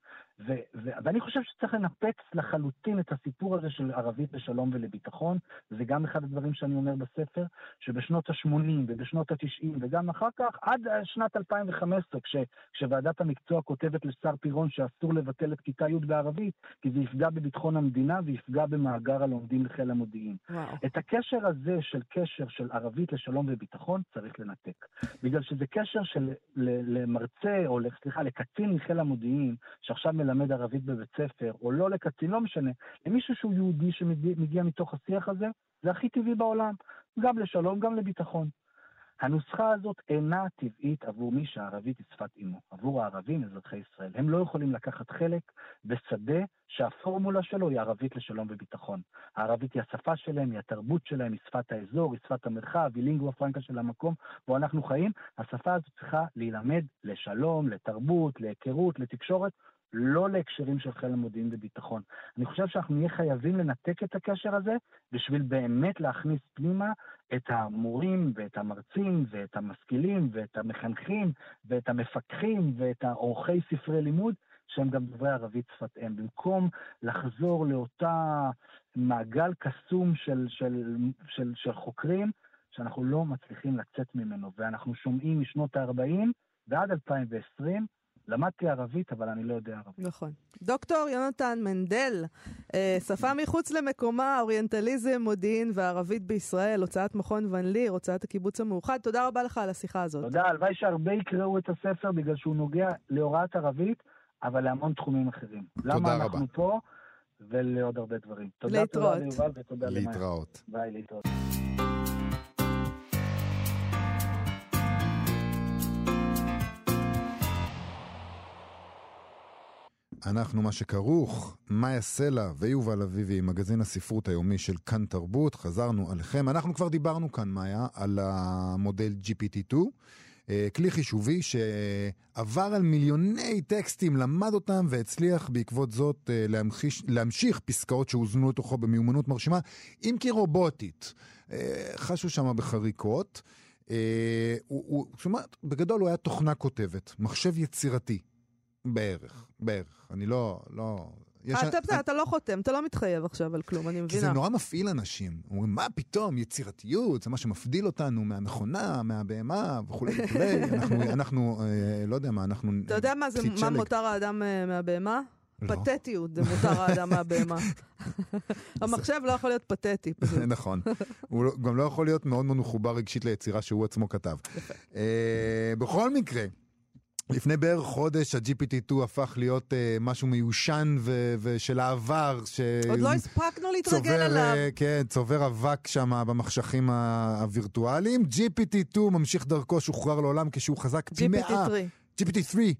ו- ו- ואני חושב שצריך לנפץ לחלוטין את הסיפור הזה של ערבית לשלום ולביטחון. זה גם אחד הדברים שאני אומר בספר, שבשנות ה-80 ובשנות ה-90 וגם אחר כך, עד שנת 2015, כש- כשוועדת המקצוע כותבת לשר פירון שאסור לבטל את כיתה י' בערבית, כי זה יפגע בביטחון המדינה ויפגע במאגר הלומדים לחיל המודיעין. וואו. את הקשר הזה של קשר של ערבית לשלום וביטחון צריך לנתק. בגלל שזה קשר של למרצה, או סליחה, לקצין מחיל המודיעין, שעכשיו מלמד ערבית בבית ספר, או לא לקצין, לא משנה, למישהו שהוא יהודי שמגיע מתוך השיח הזה, זה הכי טבעי בעולם, גם לשלום, גם לביטחון. הנוסחה הזאת אינה טבעית עבור מי שהערבית היא שפת אימו, עבור הערבים, אזרחי ישראל. הם לא יכולים לקחת חלק בשדה שהפורמולה שלו היא ערבית לשלום וביטחון. הערבית היא השפה שלהם, היא התרבות שלהם, היא שפת האזור, היא שפת המרחב, היא לינגווה פרנקה של המקום בו אנחנו חיים. השפה הזאת צריכה להילמד לשלום, לתרבות, להיכרות, לתקשורת, לא להקשרים של חיל המודיעין וביטחון. אני חושב שאנחנו נהיה חייבים לנתק את הקשר הזה בשביל באמת להכניס פנימה את המורים ואת המרצים ואת המשכילים ואת המחנכים ואת המפקחים ואת עורכי ספרי לימוד שהם גם דוברי ערבית שפת אם. במקום לחזור לאותה מעגל קסום של, של, של, של חוקרים שאנחנו לא מצליחים לצאת ממנו. ואנחנו שומעים משנות ה-40 ועד 2020 למדתי ערבית, אבל אני לא יודע ערבית. נכון. דוקטור יונתן מנדל, אה, שפה מחוץ למקומה, אוריינטליזם, מודיעין וערבית בישראל, הוצאת מכון ון ליר, הוצאת הקיבוץ המאוחד. תודה רבה לך על השיחה הזאת. תודה, הלוואי שהרבה יקראו את הספר בגלל שהוא נוגע להוראת ערבית, אבל להמון תחומים אחרים. תודה למה רבה. אנחנו פה ולעוד הרבה דברים. תודה, להתראות. תודה ליובל ותודה למאיה. להתראות. ביי, להתראות. אנחנו מה שכרוך, מאיה סלע ויובל אביבי, מגזין הספרות היומי של כאן תרבות, חזרנו עליכם. אנחנו כבר דיברנו כאן, מאיה, על המודל GPT-2, אה, כלי חישובי שעבר על מיליוני טקסטים, למד אותם והצליח בעקבות זאת אה, להמחיש, להמשיך פסקאות שהוזנו לתוכו במיומנות מרשימה, אם כי רובוטית. אה, חשו שם בחריקות. הוא, הוא, זאת אומרת, בגדול הוא היה תוכנה כותבת, מחשב יצירתי. בערך, בערך. אני לא, לא... יש... אה, אתה בסדר, אתה לא חותם, אתה לא מתחייב עכשיו על כלום, אני כי מבינה. זה נורא מפעיל אנשים. אומרים, מה פתאום, יצירתיות, זה מה שמבדיל אותנו מהמכונה, מהבהמה וכולי וכולי. אנחנו, אנחנו אה, לא יודע מה, אנחנו... אתה יודע מה זה, מה. מותר האדם אה, מהבהמה? לא. פתטיות זה מותר האדם מהבהמה. המחשב לא יכול להיות פתטי. נכון. הוא לא- גם לא יכול להיות מאוד מאוד מחובר רגשית ליצירה שהוא עצמו כתב. אה, בכל מקרה, לפני בערך חודש ה-GPT-2 הפך להיות אה, משהו מיושן ו- ושל העבר. ש- עוד לא הספקנו להתרגל צובר, אליו. אה, כן, צובר אבק שם במחשכים ה- הווירטואליים. GPT-2 ממשיך דרכו, שוחרר לעולם כשהוא חזק פי מאה. GPT-3. GPT-3, 3,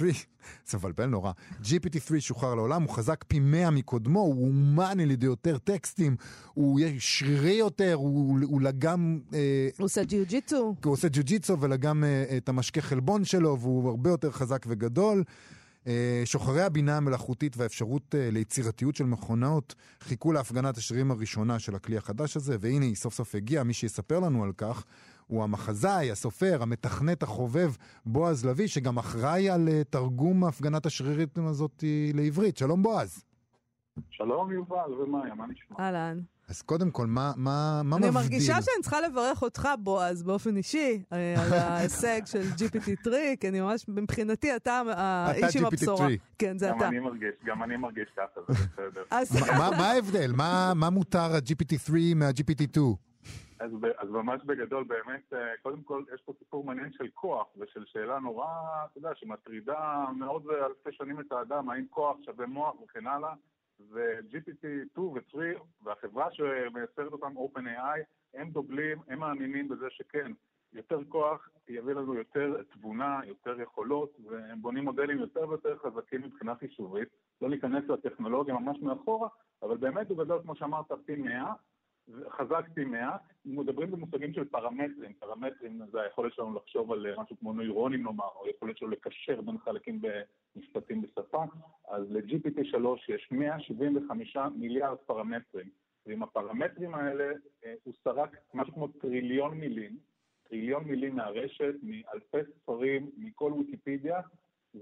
זה מבלבל נורא. GPT-3 שוחרר לעולם, הוא חזק פי 100 מקודמו, הוא אומן על ידי יותר טקסטים, הוא שרירי יותר, הוא, הוא לגם, אה, הוא עושה ג'יו-ג'יטסו. הוא עושה ג'ו-ג'יצו ולגם אה, את המשקה חלבון שלו, והוא הרבה יותר חזק וגדול. אה, שוחרי הבינה המלאכותית והאפשרות ליצירתיות של מכונאות חיכו להפגנת השרירים הראשונה של הכלי החדש הזה, והנה היא סוף סוף הגיעה, מי שיספר לנו על כך הוא המחזאי, הסופר, המתכנת החובב בועז לביא, שגם אחראי על אה, תרגום הפגנת השרירים הזאת אה, לעברית. שלום בועז. שלום יובל ומאיה, מה נשמע? אהלן. אז קודם כל, מה, מה, מה אני מבדיל? מרגישה שאני צריכה לברך אותך, בועז, באופן אישי, אה, על ההישג של GPT-3, כי אני ממש, מבחינתי, אתה האיש עם GPT-3. הבשורה. כן, זה גם אתה. אני מרגיש, גם אני מרגיש ככה, זה בסדר. מה- ההבדל? מה, מה מותר ה-GPT-3 מה-GPT-2? אז, אז ממש בגדול, באמת, אה, קודם כל, יש פה סיפור מעניין של כוח ושל שאלה נורא, אתה יודע, שמטרידה מאות ואלפי שנים את האדם, האם כוח שווה מוח וכן הלאה, ו-GPT-2 ו-3 והחברה שמייצרת אותם, OpenAI, הם דוגלים, הם מאמינים בזה שכן, יותר כוח יביא לנו יותר תבונה, יותר יכולות, והם בונים מודלים יותר ויותר חזקים מבחינה חישובית. לא ניכנס לטכנולוגיה ממש מאחורה, אבל באמת הוא גדול, כמו שאמרת, פי 100. חזק פי 100, מדברים במושגים של פרמטרים, פרמטרים זה היכולת שלנו לחשוב על אה, משהו כמו נוירונים נאמר, או היכולת שלנו לקשר בין חלקים במשפטים בשפה, אז ל-GPT 3 יש 175 מיליארד פרמטרים, ועם הפרמטרים האלה אה, הוא סרק משהו כמו טריליון מילים, טריליון מילים מהרשת, מאלפי ספרים, מכל ויקיפדיה,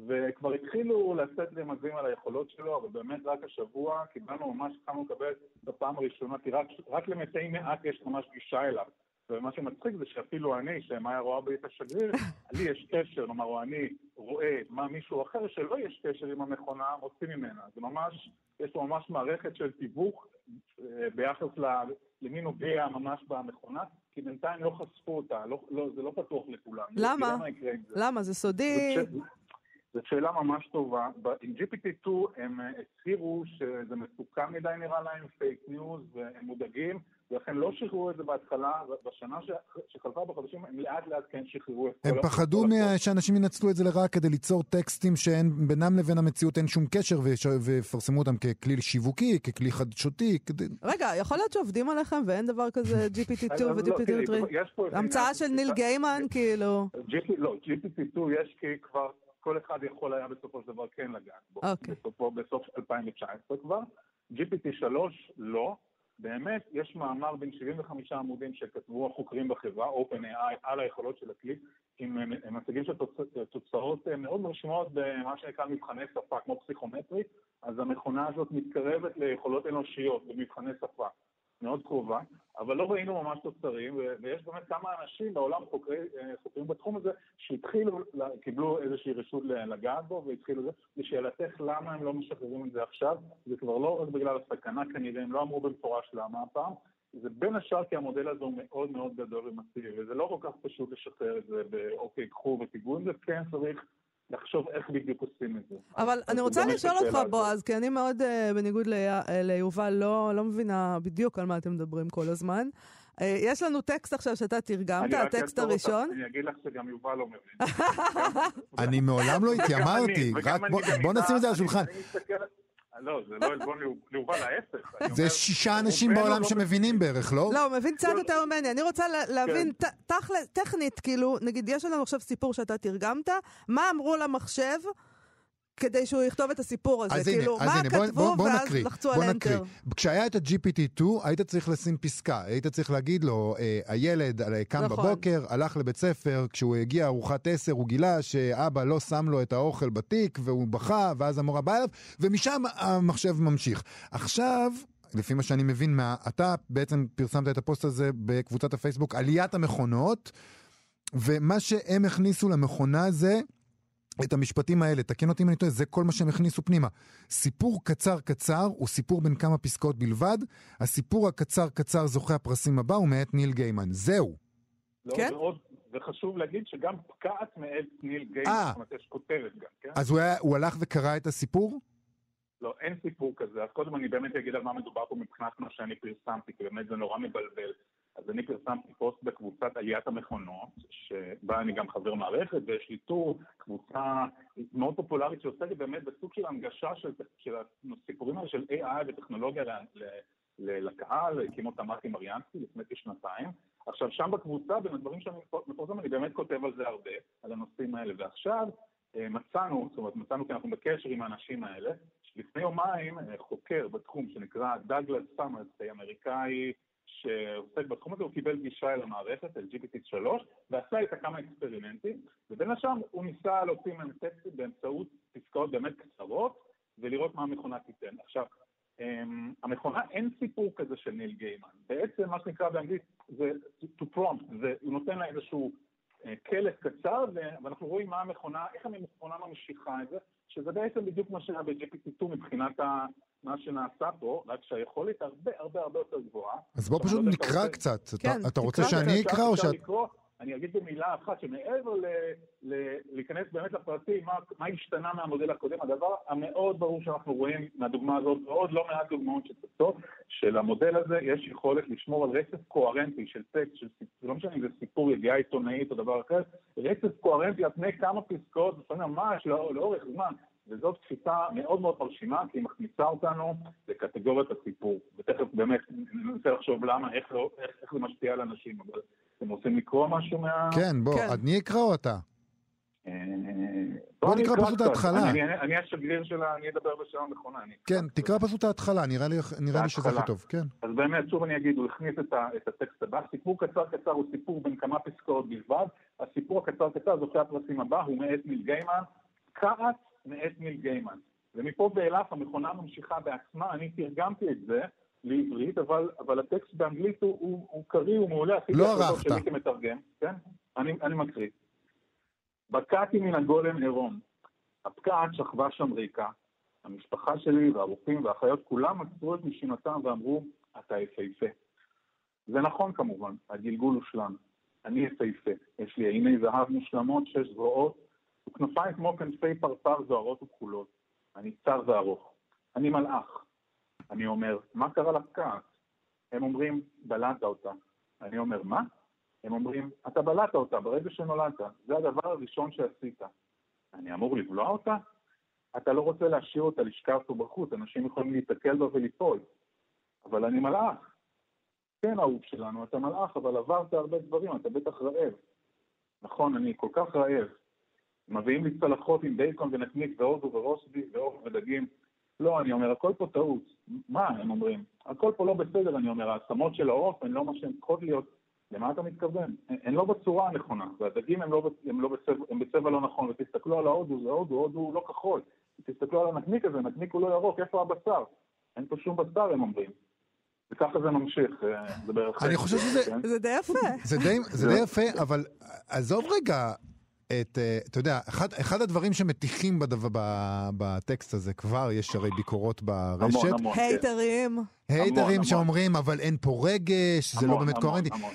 וכבר התחילו לשאת רמזים על היכולות שלו, אבל באמת רק השבוע קיבלנו ממש, התחלנו לקבל בפעם הראשונה, כי רק, רק למתי מעט יש ממש גישה אליו. ומה שמצחיק זה שאפילו אני, שמאיה רואה בי את השגריר, לי יש קשר, כלומר, או אני רואה מה מישהו אחר שלא יש קשר עם המכונה, מוציא ממנה. זה ממש, יש פה ממש מערכת של תיווך אה, ביחס למי נוגע ממש במכונה, כי בינתיים לא חשפו אותה, לא, לא, זה לא פתוח לכולם. למה? למה? זה סודי? זאת שאלה ממש טובה. ב- עם GPT-2 הם אה, הצהירו שזה מסוכן מדי נראה להם, פייק ניוז, והם מודאגים, ולכן לא שחררו את זה בהתחלה, ובשנה ש- שחלפה בחודשים הם לאט לאט כן שחררו את כל... הם פחדו מה-. שאנשים ינצלו את זה לרעה כדי ליצור טקסטים שאין בינם לבין המציאות אין שום קשר ויפרסמו אותם ככלי שיווקי, ככלי חדשותי. כדי... רגע, יכול להיות שעובדים עליכם ואין דבר כזה GPT-2 אז לא, תראי, ו-GPT-3? יש פה איזה המצאה של ניל גיימן, כאילו. GP, לא, GPT-2 יש כבר כל אחד יכול היה בסופו של דבר כן לגעת בו. אוקיי. בסופו, בסוף 2019 כבר. GPT-3 לא. באמת, יש מאמר בין 75 עמודים שכתבו החוקרים בחברה, OpenAI, על היכולות של הכלי, עם הם מציגים של תוצ- תוצאות אה, מאוד מרשימות במה שנקרא מבחני שפה, כמו פסיכומטרי, אז המכונה הזאת מתקרבת ליכולות אנושיות במבחני שפה. מאוד קרובה, אבל לא ראינו ממש תוצרים, ויש באמת כמה אנשים בעולם חוקרי, חוקרים בתחום הזה, שהתחילו, קיבלו איזושהי רשות לגעת בו, והתחילו זה. לשאלתך למה הם לא משחררים את זה עכשיו, זה כבר לא רק בגלל הסכנה כנראה, הם לא אמרו במפורש למה הפעם, זה בין השאר כי המודל הזה הוא מאוד מאוד גדול ומסיבי, וזה לא כל כך פשוט לשחרר את זה באוקיי, קחו ותיגעו עם זה, כן צריך לחשוב איך בדיוק עושים את זה. אבל אני רוצה לשאול אותך, בועז, כי אני מאוד, uh, בניגוד uh, ליובל, לא, לא מבינה בדיוק על מה אתם מדברים כל הזמן. Uh, יש לנו טקסט עכשיו שאתה תרגמת, הטקסט הראשון. אני אגיד לך שגם יובל לא מבין. אני מעולם לא התיימרתי, רק בוא נשים את זה על השולחן. לא, זה לא עלבון ליובל, ההפך. זה שישה אנשים בעולם לא שמבינים בערך, לא? לא, הוא מבין קצת יותר ממני. אני רוצה להבין, כן. טכנית, כאילו, נגיד, יש לנו עכשיו סיפור שאתה תרגמת, מה אמרו למחשב? כדי שהוא יכתוב את הסיפור הזה. אז כאילו, הנה, מה אז הנה, כתבו בוא, בוא ואז נקריא, לחצו בוא על. אנטר. כשהיה את ה-GPT-2, היית צריך לשים פסקה. היית צריך להגיד לו, אה, הילד אה, קם נכון. בבוקר, הלך לבית ספר, כשהוא הגיע ארוחת עשר, הוא גילה שאבא לא שם לו את האוכל בתיק, והוא בכה, ואז המורה באה אליו, ומשם המחשב ממשיך. עכשיו... לפי מה שאני מבין, מה, אתה בעצם פרסמת את הפוסט הזה בקבוצת הפייסבוק, עליית המכונות, ומה שהם הכניסו למכונה זה את המשפטים האלה, תקן אותי אם אני טועה, זה כל מה שהם הכניסו פנימה. סיפור קצר קצר הוא סיפור בין כמה פסקאות בלבד, הסיפור הקצר קצר זוכה הפרסים הבא הוא מאת ניל גיימן. זהו. לא, כן? ועוד, וחשוב להגיד שגם פקעת מאת ניל גיימן, אה. זאת אומרת, יש כותרת גם, כן? אז הוא, היה, הוא הלך וקרא את הסיפור? לא, אין סיפור כזה. אז קודם אני באמת אגיד על מה מדובר פה מבחינת מה שאני פרסמתי, כי באמת זה נורא מבלבל. אז אני פרסמתי פוסט בקבוצת עליית המכונות, שבה אני גם חבר מערכת, ויש לי טור, קבוצה מאוד פופולרית שעוסקת באמת בסוג של הנגשה של, של הסיפורים האלה של AI וטכנולוגיה ל, ל, ל, לקהל, הקים אותה מרקי מריאנסקי לפני כשנתיים. עכשיו, שם בקבוצה, בין הדברים שאני מפרסם, אני באמת כותב על זה הרבה, על הנושאים האלה. ועכשיו אה, מצאנו, זאת אומרת, מצאנו כי אנחנו בקשר עם האנשים האלה, לפני יומיים אה, חוקר בתחום שנקרא דאגלס סאמרס, אמריקאי שעוסק בתחום הזה, הוא קיבל גישה אל המערכת, אל GPT-3, ועשה איתה כמה אקספרימנטים, ובין השאר הוא ניסה להוציא מהם טקסטים באמצעות פסקאות באמת קצרות, ולראות מה המכונה תיתן. עכשיו, אמ, המכונה, אין סיפור כזה של ניל גיימן. בעצם מה שנקרא באנגלית זה to prompt, זה, הוא נותן לה איזשהו אה, קלט קצר, ואנחנו רואים מה המכונה, איך המכונה ממשיכה את זה, שזה בעצם בדיוק מה שהיה ב-GPT2 מבחינת ה- מה שנעשה פה, רק שהיכולת הרבה הרבה הרבה יותר גבוהה. אז בוא פשוט נקרא רוצה- קצת. כן, אתה, אתה רוצה שאני אקרא או אפשר שאת... לקרוא, אני אגיד במילה אחת, שמעבר ל, ל, להיכנס באמת לפרטים, מה, מה השתנה מהמודל הקודם, הדבר המאוד ברור שאנחנו רואים מהדוגמה הזאת, ועוד לא מעט דוגמאות שצצות, שלמודל הזה יש יכולת לשמור על רצף קוהרנטי של טקסט, של, לא משנה אם זה סיפור ידיעה עיתונאית או דבר אחר, רצף קוהרנטי על פני כמה פסקאות, לפעמים ממש לא, לאורך זמן. וזאת תפיסה מאוד מאוד מרשימה, כי היא מכניסה אותנו לקטגוריית הסיפור. ותכף באמת ננסה לחשוב למה, איך, לא, איך, איך זה משפיע על אנשים, אבל אתם רוצים לקרוא משהו מה... כן, בוא, כן. אני אקרא או אתה? אה, בוא אני נקרא פשוט קצת. ההתחלה. אני- אני אני השגריר שלה, אני אדבר בשם המכונה. אני כן. תקרא פשוט את ההתחלה, נראה לי, שזה הכי. טוב, כן. אז באמת, שוב אני אגיד, הוא הכניס את, את הטקסט הבא. סיפור קצר קצר הוא סיפור בין כמה פסקאות בלבד. הסיפור הקצר קצר, זוכה הפרסים הבא, הוא מאת ניל גיימן. כעס מאת ניל גיימן. ומפה ואילך המכונה ממשיכה בעצמה, אני תרגמתי את זה לעברית, אבל, אבל הטקסט באנגלית הוא, הוא, הוא קריא, הוא מעולה. עשיתי לא ערכת. שלי כמתרגם, כן? אני, אני מקריא. בקעתי מן הגולם עירום. הפקעת שכבה שם ריקה. המשפחה שלי והרופאים והאחיות כולם עצרו את נשימתם ואמרו, אתה יפהפה. זה נכון כמובן, הגלגול הושלם. אני יפהפה. יש לי עיני זהב מושלמות, שש זרועות, וכנפיים כמו כנפי פרפר זוהרות וכחולות. אני צר וארוך. אני מלאך. אני אומר, מה קרה לפקעת? הם אומרים, בלעת אותה. אני אומר, מה? הם אומרים, אתה בלעת אותה ברגע שנולדת. זה הדבר הראשון שעשית. אני אמור לבלוע אותה? אתה לא רוצה להשאיר אותה לשכב פה בחוץ, אנשים יכולים להיתקל בה וליפול. אבל אני מלאך. כן, אהוב שלנו, אתה מלאך, אבל עברת הרבה דברים, אתה בטח רעב. נכון, אני כל כך רעב. מביאים לי צלחות עם בייקון ונקניק והודו ורוסבי ועוף ודגים. לא, אני אומר, הכל פה טעות. מה, הם אומרים? הכל פה לא בסדר, אני אומר, העצמות של העוף הן לא מה שהן צריכות להיות. למה אתה מתכוון? הן הן לא בצורה הנכונה, והדגים הם, לא, הם, לא בצבע, הם בצבע לא נכון, ותסתכלו על ההודו, זה הודו, הודו הוא לא כחול. תסתכלו על הנקניק הזה, נקניק הוא לא ירוק, איפה הבשר? אין פה שום בשר, הם אומרים. וככה זה ממשיך, אה, זה בערך... אני חושב שזה- כן? זה די יפה. זה די יפה, אבל עזוב רגע את, אה, אתה יודע, אחד, אחד הדברים שמטיחים בדבר, ב- בטקסט הזה כבר, יש הרי ביקורות ברשת, המון, המון. כן. הייטרים. הייטרים המון. שאומרים, אבל אין פה רגש, זה לא המון, באמת המון, קוהרנטי. המון.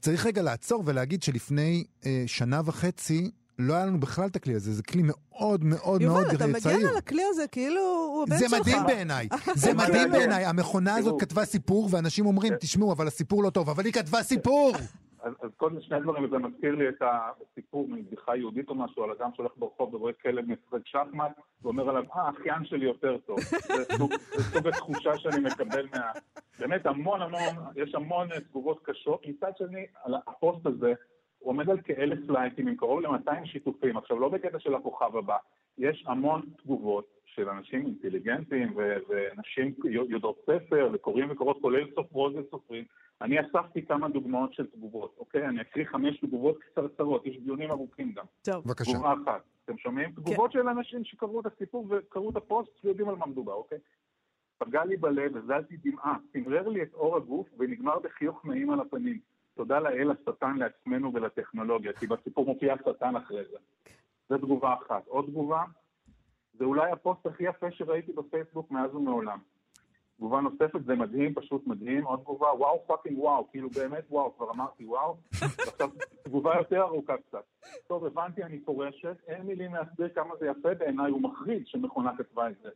צריך רגע לעצור ולהגיד שלפני אה, שנה וחצי, לא היה לנו בכלל את הכלי הזה, זה כלי מאוד מאוד מאוד יובל, אתה מגן צעיר. על הכלי הזה כאילו הוא הבן זה שלך. מדהים בעיניי, זה מדהים. בעיניי. המכונה הזאת. כתבה סיפור, ואנשים אומרים, תשמעו, אבל הסיפור לא טוב, אבל היא כתבה סיפור! אז, אז קודם שני דברים, זה מזכיר לי את הסיפור מבדיחה יהודית או משהו, על אדם שהולך ברחוב ורואה כלב משחק שחמט, ואומר עליו, אה, האחיין שלי יותר טוב. זה סוג, התחושה שאני מקבל מה... באמת המון המון, יש המון אה, תגובות קשות. מצד שני, על הפוסט הזה, הוא עומד על כאלף לייקים עם קרוב ל-200 שיתופים. עכשיו, לא בקטע של הכוכב הבא, יש המון תגובות של אנשים אינטליגנטים ונשים יודעות ספר וקוראים וקוראות, כולל סופרות וסופרים. אני אספתי כמה דוגמאות של תגובות, אוקיי? אני אקריא חמש תגובות קצרצרות, יש דיונים ארוכים גם. טוב. בבקשה. תגובה אחת. אתם שומעים? תגובות של אנשים שקראו את הסיפור וקראו את הפוסט ויודעים על מה מדובר, אוקיי? פגע לי בלב, הזלתי דמעה, צמרר לי את עור הגוף ונגמר בחיוך נעים על הפנים. תודה לאל השטן לעצמנו ולטכנולוגיה, כי בסיפור מופיע השטן אחרי זה. זו תגובה אחת. עוד תגובה, זה אולי הפוסט הכי יפה שראיתי בפייסבוק מאז ומעולם. תגובה נוספת, זה מדהים, פשוט מדהים. עוד תגובה, וואו fucking וואו, כאילו באמת וואו, כבר אמרתי וואו. ועכשיו תגובה יותר ארוכה קצת. טוב, הבנתי, אני פורשת, אין מילים להסביר כמה זה יפה בעיניי, הוא מחריד שמכונה כתבה את זה.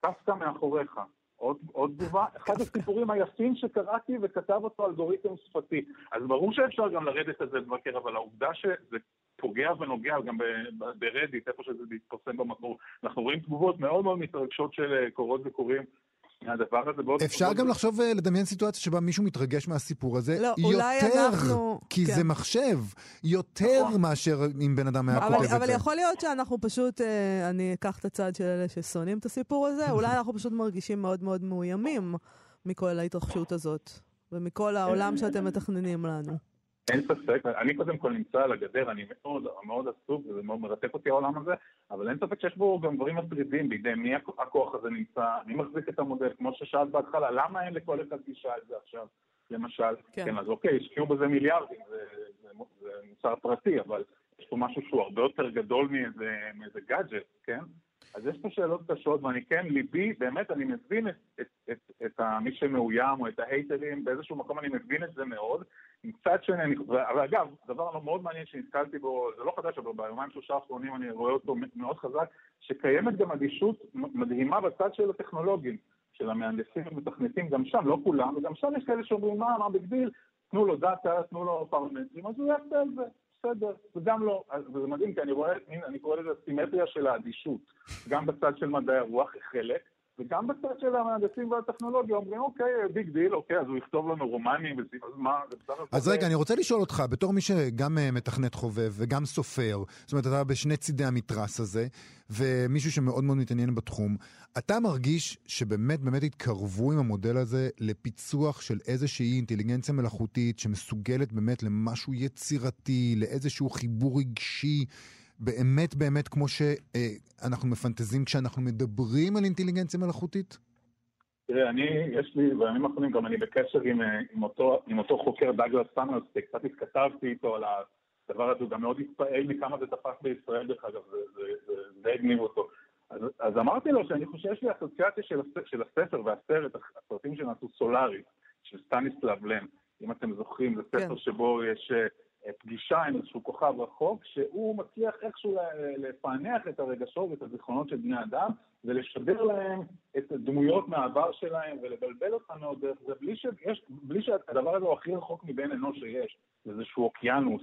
קפקא מאחוריך. עוד, עוד תגובה, אחד הסיפורים היפים שקראתי וכתב אותו אלגוריתם שפתי. אז ברור שאפשר גם לרדת על זה לבקר, אבל העובדה שזה פוגע ונוגע גם ברדיט, איפה שזה מתפרסם במקור, אנחנו רואים תגובות מאוד מאוד מתרגשות של אה, קורות וקוראים מהדבר הזה. בעוד אפשר גם לחשוב, אה, לדמיין סיטואציה שבה מישהו מתרגש מהסיפור הזה לא, יותר, אנחנו- כי כן. זה מחשב, יותר נכון. מאשר אם בן אדם היה אבל, כותב את אבל זה. יכול להיות שאנחנו פשוט, אה, אני אקח את הצד של אלה ששונאים את הסיפור הזה, אולי אנחנו פשוט מרגישים מאוד מאוד מאוימים מכל ההתרחשות הזאת, ומכל העולם שאתם מתכננים לנו. אין ספק, אני קודם כל נמצא על הגדר, אני מאוד מאוד עסוק וזה מאוד מרתק אותי העולם הזה, אבל אין ספק שיש בו גם דברים מטרידים בידי מי הכ- הכוח הזה נמצא, מי מחזיק את המודל, כמו ששאלת בהתחלה, למה אין לכל אחד גישה לזה עכשיו, למשל? כן. כן, אז אוקיי, השקיעו בזה מיליארדים, זה, זה, זה מוצר פרטי, אבל יש פה משהו שהוא הרבה יותר גדול מאיזה, מאיזה גאדג'ט, כן? אז יש פה שאלות קשות, ואני כן, ליבי, באמת, אני מבין את, את, את, את מי שמאוים או את ההייטרים, באיזשהו מקום אני מבין את זה מאוד. מצד שני, אני, אבל אגב, דבר לא מאוד מעניין שנתקלתי בו, זה לא חדש, אבל ביומיים שלושה האחרונים אני רואה אותו מאוד חזק, שקיימת גם אדישות מדהימה בצד של הטכנולוגים, של המהנדסים ומתכנתים, גם שם, לא כולם, וגם שם יש כאלה שאומרים, מה, מה בגדיל, תנו לו דאטה, תנו לו פרמטרים, אז הוא יעשה את זה. בסדר, וגם לא, אז זה מדהים, כי אני רואה, הנה, אני קורא לזה סימטריה של האדישות, גם בצד של מדעי הרוח, חלק, וגם בצד של המהנדסים והטכנולוגיה, אומרים, אוקיי, big deal, אוקיי, אז הוא יכתוב לנו רומנים, אז מה, זה. אז רגע, אני רוצה לשאול אותך, בתור מי שגם אה, מתכנת חובב וגם סופר, זאת אומרת, אתה בשני צידי המתרס הזה, ומישהו שמאוד מאוד מתעניין בתחום, אתה מרגיש שבאמת באמת התקרבו עם המודל הזה לפיצוח של איזושהי אינטליגנציה מלאכותית שמסוגלת באמת למשהו יצירתי, לאיזשהו חיבור רגשי, באמת באמת כמו שאנחנו מפנטזים כשאנחנו מדברים על אינטליגנציה מלאכותית? תראה, אני, יש לי, בימים האחרונים גם אני בקשר עם, אה, עם, אותו, עם אותו חוקר דאגלס סאמרס, קצת התכתבתי איתו על הדבר הזה, הוא גם מאוד התפעל מכמה זה תפס בישראל, דרך אגב, זה, זה, זה, זה הגניב אותו. אז, אז אמרתי לו שאני חושב שיש לי אסוציאציה של, של הספר והסרט, הסרטים שנעשו סולאריס, של סטניסלב לם, אם אתם זוכרים, זה ספר כן. שבו יש אה, פגישה עם איזשהו כוכב רחוק, שהוא מצליח איכשהו ל- לפענח את הרגשות ואת הזיכרונות של בני אדם, ולשדר להם את הדמויות מהעבר שלהם ולבלבל אותם מאוד דרך זה, בלי, שיש, בלי שהדבר הזה הוא הכי רחוק מבן אנוש שיש, איזשהו אוקיינוס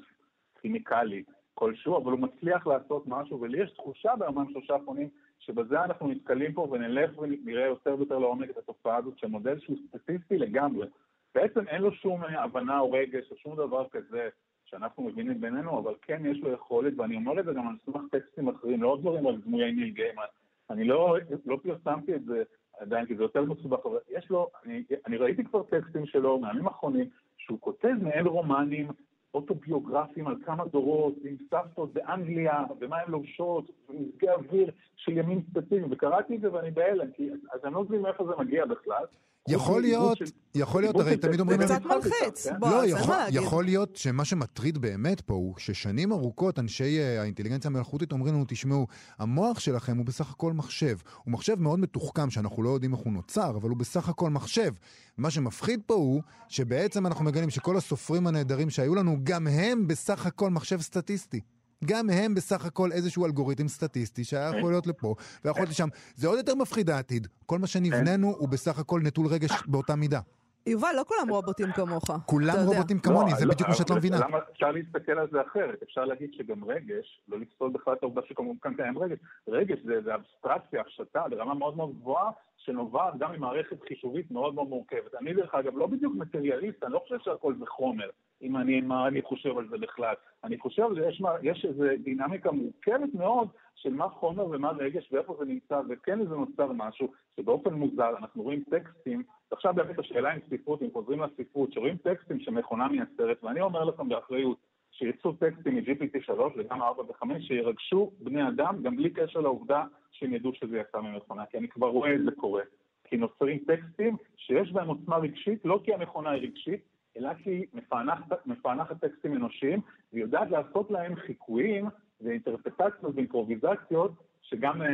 כימיקלי כלשהו, אבל הוא מצליח לעשות משהו, ולי יש תחושה ביומיים שלושה האחרונים שבזה אנחנו נתקלים פה ונלך ונראה יותר ויותר לעומק את התופעה הזאת של מודל שהוא סטטיסטי לגמרי. בעצם אין לו שום הבנה או רגש או שום דבר כזה שאנחנו מבינים בינינו, אבל כן יש לו יכולת, ואני אומר את זה גם על סמך טקסטים אחרים, לא דברים על דמויי ניל גיימן. אני לא, לא פרסמתי את זה עדיין, כי זה יותר מסובך, אבל יש לו, אני, אני ראיתי כבר טקסטים שלו מהימים האחרונים, שהוא כותב מעין רומנים אוטוביוגרפיים על כמה דורות, עם סבתות באנגליה, ומה הן לובשות, ומזגי אוויר של ימים ספציפיים, וקראתי את זה ואני בהלם, כי אז אני לא מבין מאיפה זה מגיע בכלל. יכול להיות, יכול להיות, הרי תמיד אומרים... זה קצת מלחיץ. כן? בוא, לא. יכול להיות שמה שמטריד באמת פה הוא ששנים ארוכות אנשי אה, האינטליגנציה המלאכותית אומרים לנו, תשמעו, המוח שלכם הוא בסך הכל מחשב. הוא מחשב מאוד מתוחכם, שאנחנו לא יודעים איך הוא נוצר, אבל הוא בסך הכל מחשב. מה שמפחיד פה הוא שבעצם אנחנו מגלים שכל הסופרים הנהדרים שהיו לנו, גם הם בסך הכל מחשב סטטיסטי. גם הם בסך הכל איזשהו אלגוריתם סטטיסטי שהיה יכול להיות לפה ויכול להיות לשם. זה עוד יותר מפחיד העתיד. כל מה שנבננו הוא בסך הכל נטול רגש באותה מידה. יובל, לא כולם רובוטים כמוך. כולם. רובוטים כמוני, זה לא, בדיוק מה שאת לא מבינה. למה אפשר להסתכל על זה אחרת? אפשר להגיד שגם רגש, לא לפסול בכלל את העובדה שכמובן קיים רגש, רגש זה, זה אבסטרקציה, הפשטה ברמה מאוד מאוד גבוהה, שנובעת גם ממערכת חישובית מאוד מאוד מורכבת. אני דרך אגב לא בדיוק מטריאליסט, אני לא חושב שהכל זה חומר, אם אני, מה אני חושב על זה בכלל. אני חושב שיש יש איזו דינמיקה מורכבת מאוד של מה חומר ומה רגש ואיפה זה נמצא, וכן זה נוצר משהו שבאופן מוזר, אנחנו רואים טקסטים, ועכשיו באמת השאלה עם ספרות, אם חוזרים לספרות, שרואים טקסטים שמכונה מייצרת, ואני אומר לכם באחריות, שיצאו טקסטים מ-GPT3 וגם 4 ו-5 שירגשו בני אדם, גם בלי קשר לעובדה שהם ידעו שזה יצא ממכונה, כי אני כבר רואה את זה קורה. כי נוצרים טקסטים שיש בהם עוצמה רגשית, לא כי המכונה היא רגשית, אלא כי היא מפענחת, מפענחת טקסטים אנושיים, והיא יודעת לעשות להם חיקויים ואינטרפטציות ואימפרוביזציות, שגם, אה,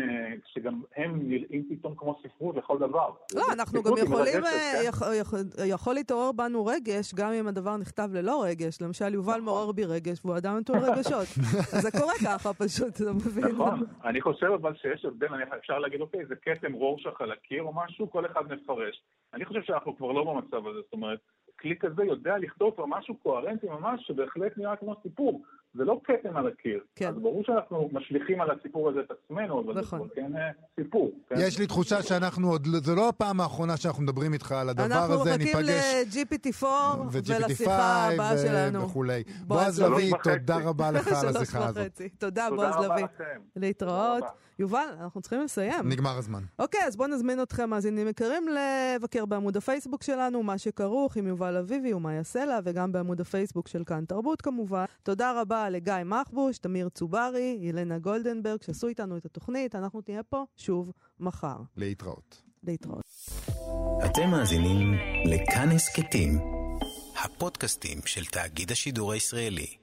שגם הם נראים פתאום כמו ספרות לכל דבר. לא, אנחנו גם יכולים, מרגשת, אה, כן? יכול- יכול- יכול להתעורר בנו רגש, גם אם הדבר נכתב ללא רגש. למשל, יובל נכון. מעורר בי רגש, והוא אדם נטול רגשות. אז זה קורה ככה פשוט, אתה מבין? נכון, אני חושב אבל שיש הבדל, אפשר להגיד, אוקיי, זה כתם רורשך על הקיר או משהו, כל אחד מפרש. אני חושב שאנחנו כבר לא במצב הזה, זאת אומרת, כלי כזה יודע לכתוב כבר משהו קוהרנטי ממש, שבהחלט נראה כמו סיפור. זה לא כתם על הקיר. כן. אז ברור שאנחנו משליכים על הסיפור הזה את עצמנו, אבל נכון. זה כן אה, סיפור. כן? יש לי תחושה שאנחנו עוד, זו לא הפעם האחרונה שאנחנו מדברים איתך על הדבר אנחנו הזה, מחכים ניפגש. ל-GPT4 ו-GPT5 ולשיחה הבאה שלנו. וכולי. בועז לביא. תודה רבה לך על השיחה הזאת. וחצי. תודה, תודה בועז רבה לביא. לכם. להתראות. יובל, אנחנו צריכים לסיים. נגמר הזמן. אוקיי, אז בואו נזמין אתכם, מאזינים יקרים, לבקר בעמוד הפייסבוק שלנו, מה שכרוך עם יובל אביבי ומאיה סלע, וגם בעמוד הפייסבוק של כאן תרבות כמובן. תודה רבה לגיא מחבוש, תמיר צוברי, ילנה גולדנברג, שעשו איתנו את התוכנית. אנחנו נהיה פה שוב מחר. להתראות. להתראות. אתם מאזינים לכאן הסכתים, הפודקאסטים של תאגיד השידור הישראלי.